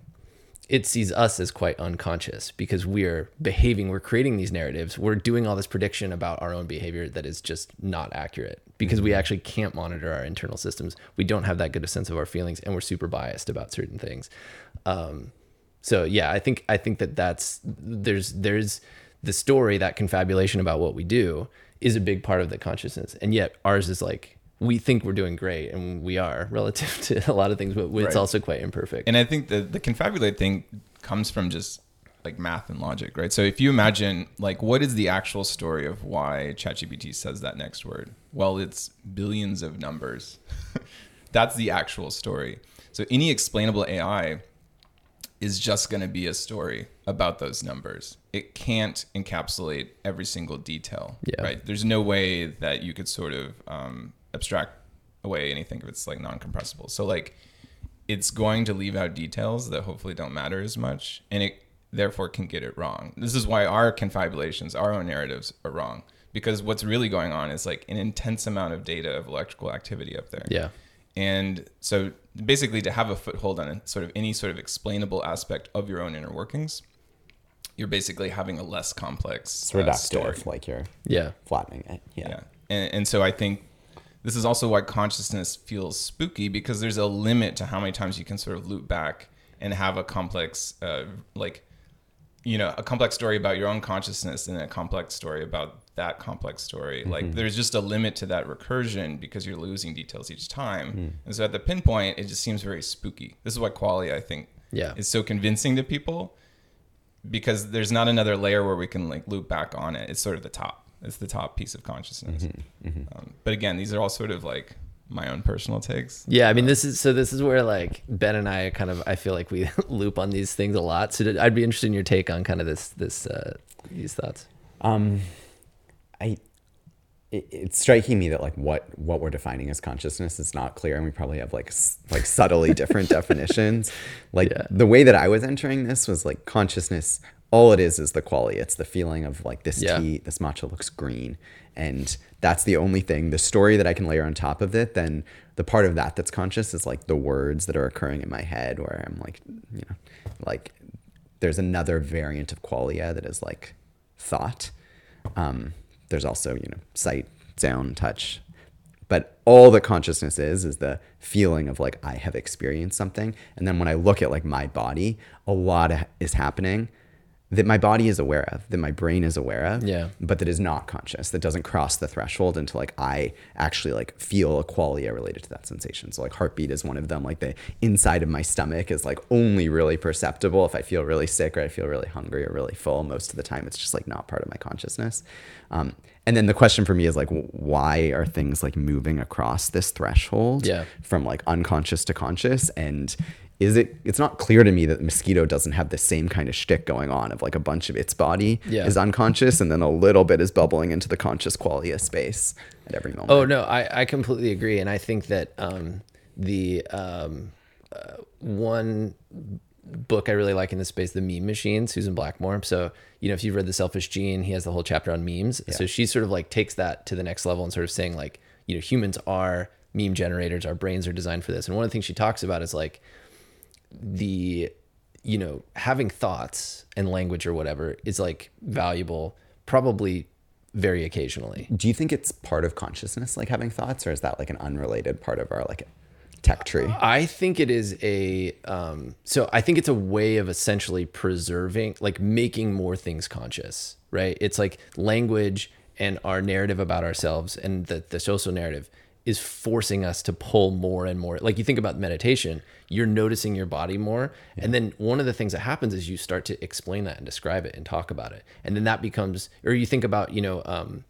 it sees us as quite unconscious because we're behaving, we're creating these narratives, we're doing all this prediction about our own behavior that is just not accurate because we actually can't monitor our internal systems. We don't have that good a sense of our feelings and we're super biased about certain things. Um, so yeah, I think I think that that's there's there's the story that confabulation about what we do is a big part of the consciousness, and yet ours is like we think we're doing great, and we are relative to a lot of things, but it's Right. also quite imperfect. And I think the the confabulate thing comes from just like math and logic, right? So if you imagine like what is the actual story of why ChatGPT says that next word? Well, it's billions of numbers. That's the actual story. So any explainable AI is just going to be a story about those numbers. It can't encapsulate every single detail, Yeah. right? There's no way that you could sort of um, abstract away anything if it's like non-compressible. So like it's going to leave out details that hopefully don't matter as much and it therefore can get it wrong. This is why our confabulations, our own narratives are wrong because what's really going on is like an intense amount of data of electrical activity up there. yeah, And so basically to have a foothold on sort of any sort of explainable aspect of your own inner workings, you're basically having a less complex It's uh, story. like you're yeah, flattening it. Yeah. Yeah. And, and so I think this is also why consciousness feels spooky because there's a limit to how many times you can sort of loop back and have a complex, uh, like, you know, a complex story about your own consciousness and a complex story about that complex story. Like, there's just a limit to that recursion because you're losing details each time. And so at the pinpoint, it just seems very spooky. This is why qualia, I think, Yeah. is so convincing to people because there's not another layer where we can like loop back on it. It's sort of the top. It's the top piece of consciousness. Um, but again, these are all sort of like my own personal takes. yeah. I mean, this is so. This is where like Ben and I kind of I feel like we loop on these things a lot. So I'd be interested in your take on kind of this this uh, these thoughts. Um, I it, it's striking me that like what what we're defining as consciousness is not clear, and we probably have like s- like subtly different definitions. Like Yeah. the way that I was entering this was like consciousness. All it is is the quality. It's the feeling of like this Yeah. tea, this matcha looks green, and that's the only thing. The story that I can layer on top of it, then the part of that that's conscious is like the words that are occurring in my head, where I'm like, you know, like there's another variant of qualia that is like thought. Um, there's also, you know, sight, sound, touch. But all that consciousness is is the feeling of like I have experienced something. And then when I look at like my body, a lot is happening that my body is aware of, that my brain is aware of, Yeah. but that is not conscious, that doesn't cross the threshold until like I actually like feel a qualia related to that sensation. So like heartbeat is one of them. Like the inside of my stomach is like only really perceptible if I feel really sick or I feel really hungry or really full. Most of the time, it's just like not part of my consciousness. Um, and then the question for me is like, why are things like moving across this threshold Yeah. from like unconscious to conscious? And is it? It's not clear to me that the mosquito doesn't have the same kind of shtick going on of like a bunch of its body Yeah. is unconscious, and then a little bit is bubbling into the conscious qualia space at every moment. Oh no, I, I completely agree, and I think that um, the um, uh, one book I really like in this space, the Meme Machine, Susan Blackmore. So you know, if you've read The Selfish Gene, he has the whole chapter on memes. So she sort of like takes that to the next level and sort of saying like, you know, humans are meme generators. Our brains are designed for this. And one of the things she talks about is like the you know having thoughts and language or whatever is like valuable probably very occasionally. Do you think it's part of consciousness, like having thoughts, or is that like an unrelated part of our like tech tree? I think it is a um, so I think it's a way of essentially preserving, like making more things conscious, right? It's like language and our narrative about ourselves and the, the social narrative is forcing us to pull more and more. Like you think about meditation, you're noticing your body more. And then one of the things that happens is you start to explain that and describe it and talk about it. And then that becomes, or you think about, you know, um,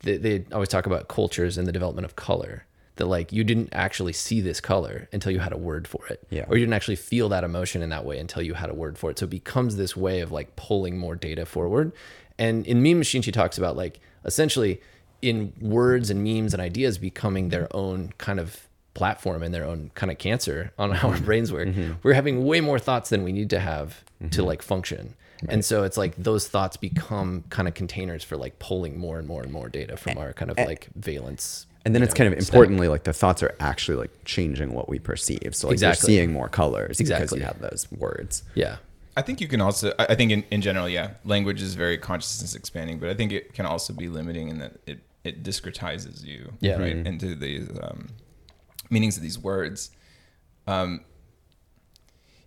they, they always talk about cultures and the development of color that like you didn't actually see this color until you had a word for it Yeah. or you didn't actually feel that emotion in that way until you had a word for it so it becomes this way of like pulling more data forward and in meme machine she talks about like essentially in words and memes and ideas becoming their own kind of platform and their own kind of cancer on how our mm-hmm. brains work mm-hmm. we're having way more thoughts than we need to have to mm-hmm. like function and so it's like those thoughts become kind of containers for like pulling more and more and more data from our kind of like valence And then it's know, kind of stack. importantly like the thoughts are actually like changing what we perceive. So like Exactly. you're seeing more colors exactly. because Exactly. you have those words. yeah I think you can also. I I think in, in general, yeah, language is very consciousness expanding, but I think it can also be limiting in that it it discretizes you, Yeah. right, Mhm. into these um, meanings of these words. Um,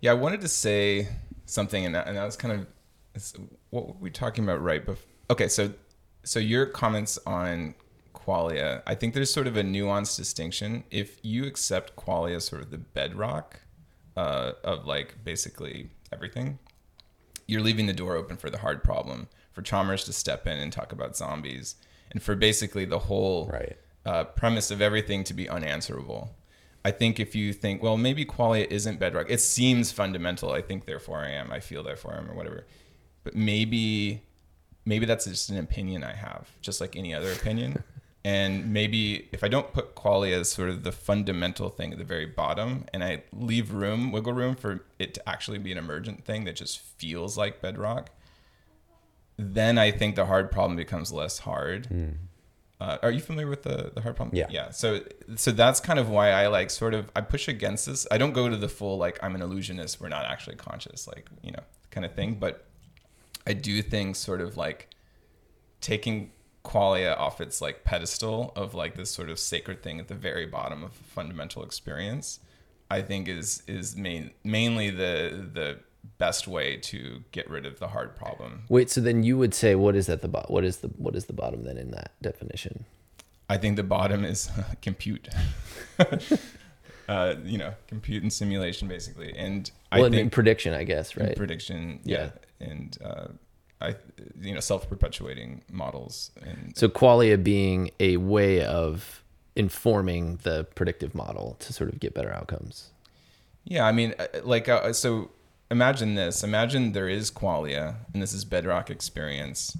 yeah, I wanted to say something, and that, and that was kind of it's, what were we talking about right before? Okay, so so your comments on qualia, I think there's sort of a nuanced distinction. If you accept qualia as sort of the bedrock uh, of like basically everything, you're leaving the door open for the hard problem, for Chalmers to step in and talk about zombies, and for basically the whole Right. uh, premise of everything to be unanswerable. I think if you think, well, maybe qualia isn't bedrock, it seems fundamental. I think, therefore I am. I feel, therefore I am, or whatever. But maybe, maybe that's just an opinion I have, just like any other opinion. and maybe if I don't put qualia as sort of the fundamental thing at the very bottom, and I leave room, wiggle room for it to actually be an emergent thing that just feels like bedrock, then I think the hard problem becomes less hard. Uh, are you familiar with the the hard problem? Yeah. Yeah. So so that's kind of why I like sort of I push against this. I don't go to the full like I'm an illusionist. We're not actually conscious, like you know, kind of thing. But I do think sort of like taking qualia off its like pedestal of like this sort of sacred thing at the very bottom of fundamental experience. I think is is main, mainly the the best way to get rid of the hard problem. Wait, so then you would say what is at the bottom? What is the what is the bottom then in that definition? I think the bottom is compute. uh, you know, compute and simulation basically, and I Well, and think prediction, I guess, right? prediction, yeah, and uh, I, you know, self-perpetuating models, and So qualia being a way of informing the predictive model to sort of get better outcomes. yeah, I mean, uh, like, uh, so imagine this: imagine there is qualia, and this is bedrock experience.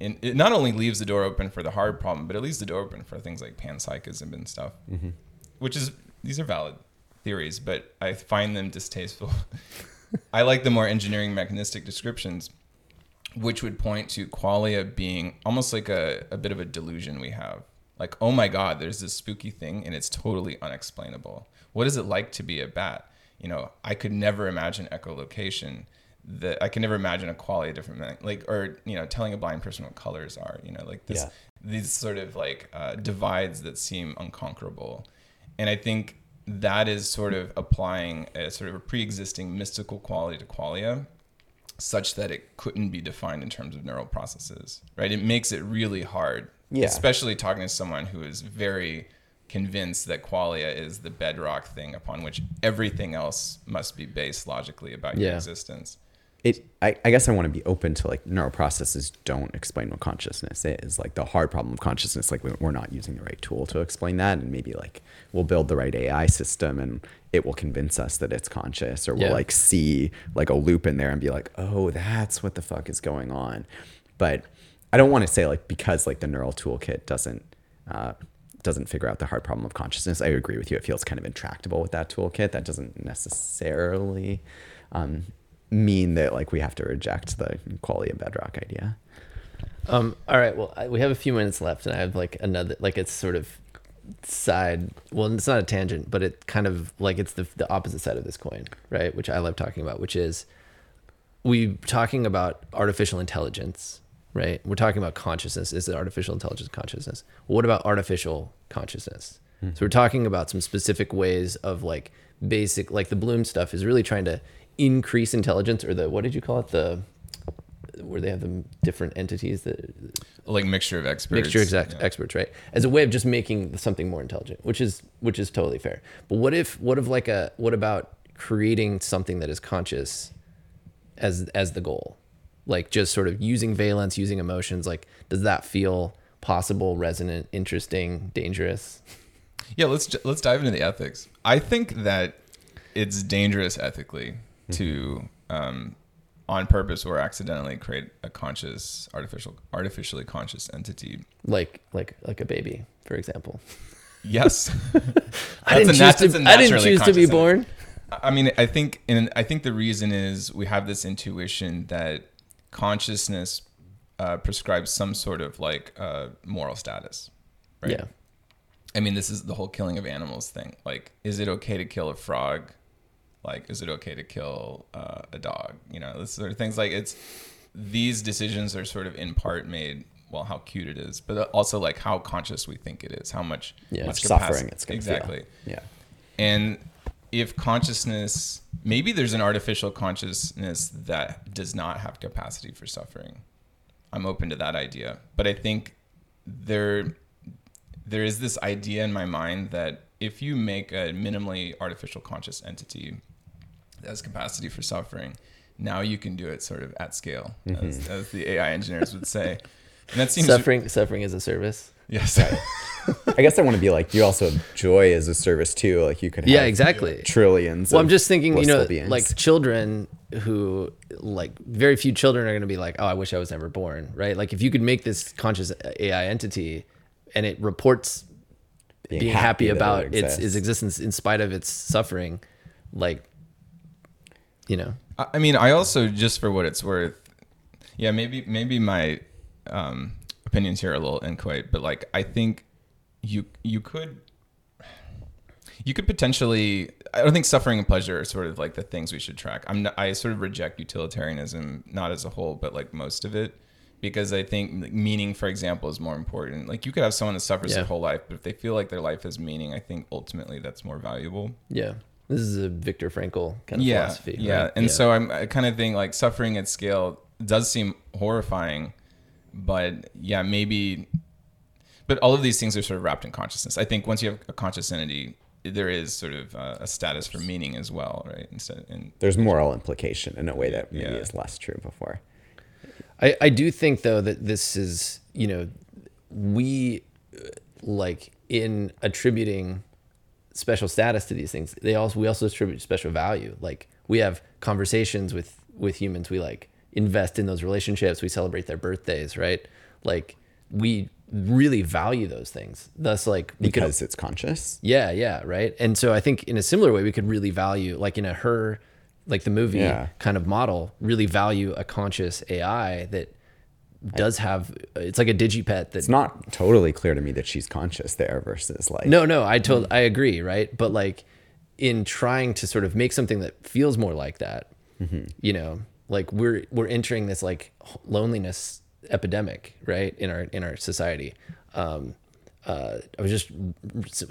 And it not only leaves the door open for the hard problem, but it leaves the door open for things like panpsychism and stuff, mm-hmm. which is these are valid theories, but I find them distasteful. I like the more engineering mechanistic descriptions, which would point to qualia being almost like a, a bit of a delusion we have. Like, oh my God, there's this spooky thing and it's totally unexplainable. What is it like to be a bat? You know, I could never imagine echolocation. That I can never imagine a qualia different than- like or you know telling a blind person what colors are you know like this Yeah. these sort of like uh, divides that seem unconquerable and I think that is sort of applying a sort of a pre-existing mystical quality to qualia such that it couldn't be defined in terms of neural processes right it makes it really hard Yeah. especially talking to someone who is very convinced that qualia is the bedrock thing upon which everything else must be based logically about your existence it I, I guess I want to be open to like neural processes don't explain what consciousness is. Like the hard problem of consciousness, like we- we're not using the right tool to explain that, and maybe like we'll build the right AI system and it will convince us that it's conscious, or we'll Yeah. like see like a loop in there and be like, oh, that's what the fuck is going on. But I don't want to say like because like the neural toolkit doesn't uh, doesn't figure out the hard problem of consciousness. I agree with you. It feels kind of intractable with that toolkit. That doesn't necessarily um, mean that like we have to reject the quality of bedrock idea. Um, all right. Well, I, we have a few minutes left, and I have like another, like it's sort of side. Well, it's not a tangent, but it kind of like it's the the opposite side of this coin, right? Which I love talking about, which is we talking about artificial intelligence right? We're talking about consciousness. Is it artificial intelligence consciousness? Well, what about artificial consciousness? Hmm. So we're talking about some specific ways of like basic, like the Blum stuff is really trying to increase intelligence, or the what did you call it? The where they have the different entities that like mixture of experts. mixture exact Yeah. experts, right? As a way of just making something more intelligent, which is which is totally fair. But what if what if like a what about creating something that is conscious as as the goal? Like just sort of using valence, using emotions, like does that feel possible, resonant, interesting, dangerous? Yeah, let's let's dive into the ethics. I think that it's dangerous ethically to, um, on purpose or accidentally, create a conscious artificial artificially conscious entity. Like like like a baby, for example. Yes, I didn't choose nat- to I didn't choose to be conscious entity. born. I mean, I think, and I think the reason is we have this intuition that consciousness uh, prescribes some sort of like uh, moral status, right? Yeah. I mean, this is the whole killing of animals thing. Like, is it okay to kill a frog? Like, is it okay to kill uh, a dog? You know, this sort of things. Like, it's these decisions are sort of in part made. Well, how cute it is, but also like how conscious we think it is, how much, Yeah. much suffering it's going to exactly. Yeah. And if consciousness, maybe there's an artificial consciousness that does not have capacity for suffering. I'm open to that idea, but I think there there is this idea in my mind that if you make a minimally artificial conscious entity that has capacity for suffering, now you can do it sort of at scale, mm-hmm. as, as the AI engineers would say. And that seems Suffering suffering is a service. Yes. I guess I want to be like you. Also, joy is a service too. Like you could. Have Yeah, exactly. Trillions. Well, I'm just thinking, you know, beings. like children who, like, very few children are going to be like, oh, I wish I was never born, right? Like, if you could make this conscious AI entity and it reports being, happy, that it about its, its existence in spite of its suffering, like, you know, I I mean, I also just for what it's worth, yeah, maybe maybe my um, opinions here are a little inchoate, but like I think you you could you could potentially. I don't think suffering and pleasure are sort of like the things we should track. I'm not, I sort of reject utilitarianism, not as a whole, but like most of it. Because I think meaning, for example, is more important. Like you could have someone that suffers Yeah. their whole life, but if they feel like their life has meaning, I think ultimately that's more valuable yeah. This is a Viktor Frankl kind of yeah, philosophy. Yeah, right? and so I'm I kind of think like suffering at scale does seem horrifying, but yeah, maybe. But all of these things are sort of wrapped in consciousness. I think once you have a conscious entity, there is sort of uh, a status for meaning as well, right? Instead, and there's moral implication in a way that maybe Yeah. is less true before. I, I do think though that this is you know we uh, like in attributing special status to these things they also we also attribute special value like we have conversations with with humans we like invest in those relationships we celebrate their birthdays right like we really value those things thus like we could Because it's conscious. yeah, yeah, right. And so I think in a similar way, we could really value, like in a her, like the movie Yeah. kind of model, really value a conscious AI that does have. It's like a digipet that. It's not totally clear to me that she's conscious there versus like no, no, I told, hmm. I agree, right? But like in trying to sort of make something that feels more like that, mm-hmm. you know, like we're we're entering this like loneliness epidemic, right, in our in our society. Um, uh, I was just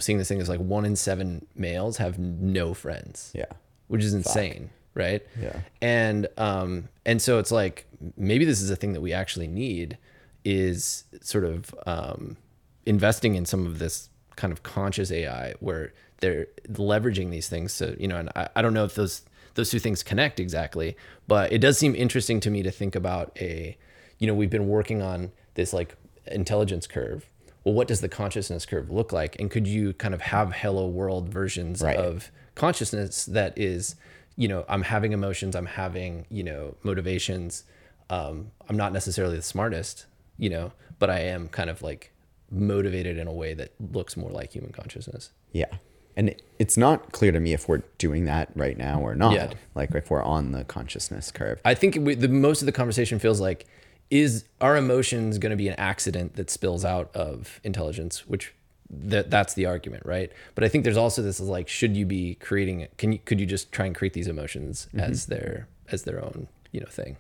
seeing this thing as like one in seven males have no friends. Yeah. which is insane, right? Yeah. And um and so it's like maybe this is a thing that we actually need is sort of um investing in some of this kind of conscious AI where they're leveraging these things to, you know, and I, I don't know if those those two things connect exactly, but it does seem interesting to me to think about a, you know, we've been working on this like intelligence curve. Well, what does the consciousness curve look like? And could you kind of have hello world versions Right. of consciousness that is, you know, I'm having emotions, I'm having, you know, motivations. Um, I'm not necessarily the smartest, you know, but I am kind of like motivated in a way that looks more like human consciousness. Yeah. And it's not clear to me if we're doing that right now or not. Yeah. Like if we're on the consciousness curve. I think we, the most of the conversation feels like is our emotions going to be an accident that spills out of intelligence, which that that's the argument, right? But I think there's also this is like, should you be creating? Can you could you just try and create these emotions as their as their own you know thing?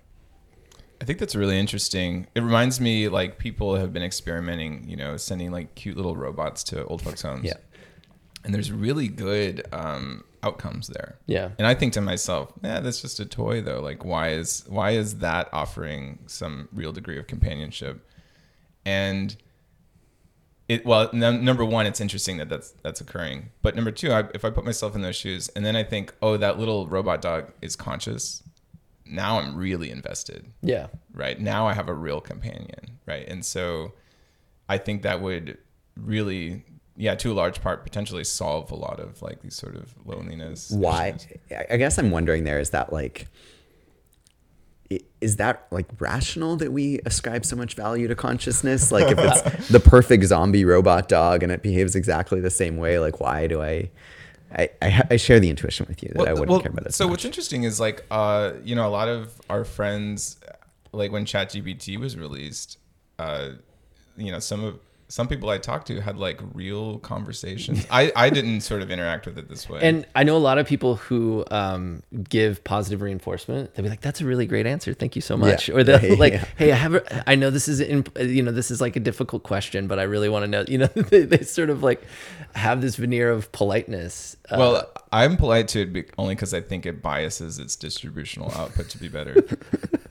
I think that's really interesting. It reminds me like people have been experimenting, you know, sending like cute little robots to old folks' homes. Yeah. And there's really good um, outcomes there. Yeah. And I think to myself, yeah, that's just a toy though. Like why is why is that offering some real degree of companionship? And it well, num- number one, it's interesting that that's that's occurring. But number two, I, if I put myself in those shoes, and then I think, oh, that little robot dog is conscious. Now I'm really invested Yeah. right now i have a real companion right and so i think that would really yeah to a large part potentially solve a lot of like these sort of loneliness why issues. I- guess i'm wondering there is that like is that like rational that we ascribe so much value to consciousness like if it's the perfect zombie robot dog and it behaves exactly the same way like why do i i i, I share the intuition with you that i wouldn't well, care about it so much. what's interesting is like uh you know a lot of our friends like when ChatGPT was released uh you know some of some people I talked to had like real conversations. I, I didn't sort of interact with it this way. And I know a lot of people who um, give positive reinforcement. They'll be like, "That's a really great answer. Thank you so much." Yeah. Or they'll Yeah. like, "Hey, I have. A, I know this is in, you know this is like a difficult question, but I really want to know." You know, they, they sort of like have this veneer of politeness. Uh, well, I'm polite to it be- only because I think it biases its distributional output to be better.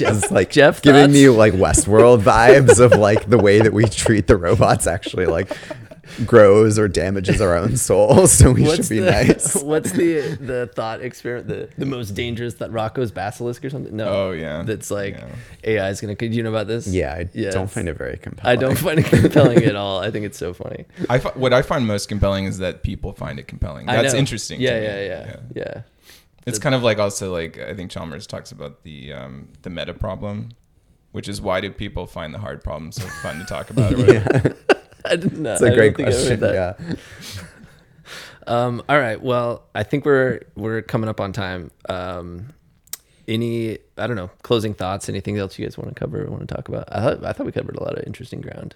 Jeff, It's like Jeff, giving thoughts? me like Westworld vibes of like the way that we treat the robots actually like grows or damages our own soul. So we should be the, nice. What's the the thought experiment? The the most dangerous that Roko's basilisk or something? No. Oh, yeah. That's like Yeah. AI is gonna. Do you know about this? Yeah, I don't find it very compelling. I don't find it compelling at all. I think it's so funny. I fi- what I find most compelling is that people find it compelling. That's interesting. Yeah, to me. yeah, yeah, yeah, It's kind of like also like I think Chalmers talks about the um, the meta problem, which is why do people find the hard problems so fun to talk about? Or whatever. I didn't know. It's a great question. Yeah. Um, all right. Well, I think we're we're coming up on time. Um, any I don't know closing thoughts? Anything else you guys want to cover? Or want to talk about? I thought I thought we covered a lot of interesting ground.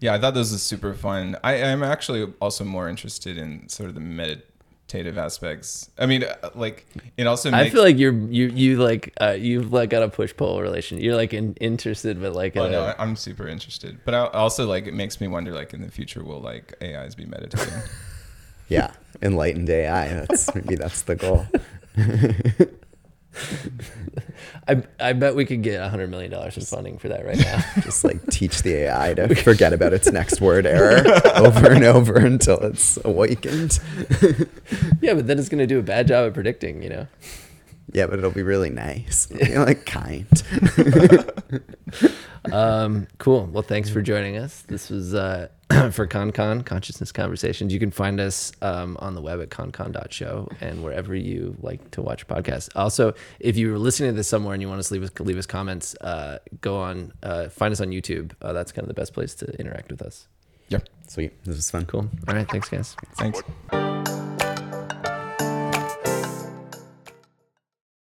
Yeah, I thought this was super fun. I am actually also more interested in sort of the meditative aspects. I mean, uh, like it also. I feel like you're you you like uh, you've like got a push pull relation. You're like in, interested, but like Oh in no, a- I- I'm super interested. But I also like it makes me wonder, like in the future, will like AIs be meditating? Yeah. Enlightened AI. That's maybe that's the goal. I I bet we could get a hundred million dollars in funding for that right now. Just like teach the AI to forget about its next word error over and over until it's awakened. yeah, but then it's gonna do a bad job at predicting. You know. Yeah, but it'll be really nice. It'll like kind. Um, cool. Well, thanks for joining us. This was uh, for ConCon Consciousness Conversations. You can find us um, on the web at concon.show and wherever you like to watch podcasts. Also, if you're listening to this somewhere and you want us to leave us leave us comments, uh, go on uh, find us on YouTube. Uh, that's kind of the best place to interact with us. yeah. Sweet. This was fun. Cool. All right. Thanks, guys. Thanks.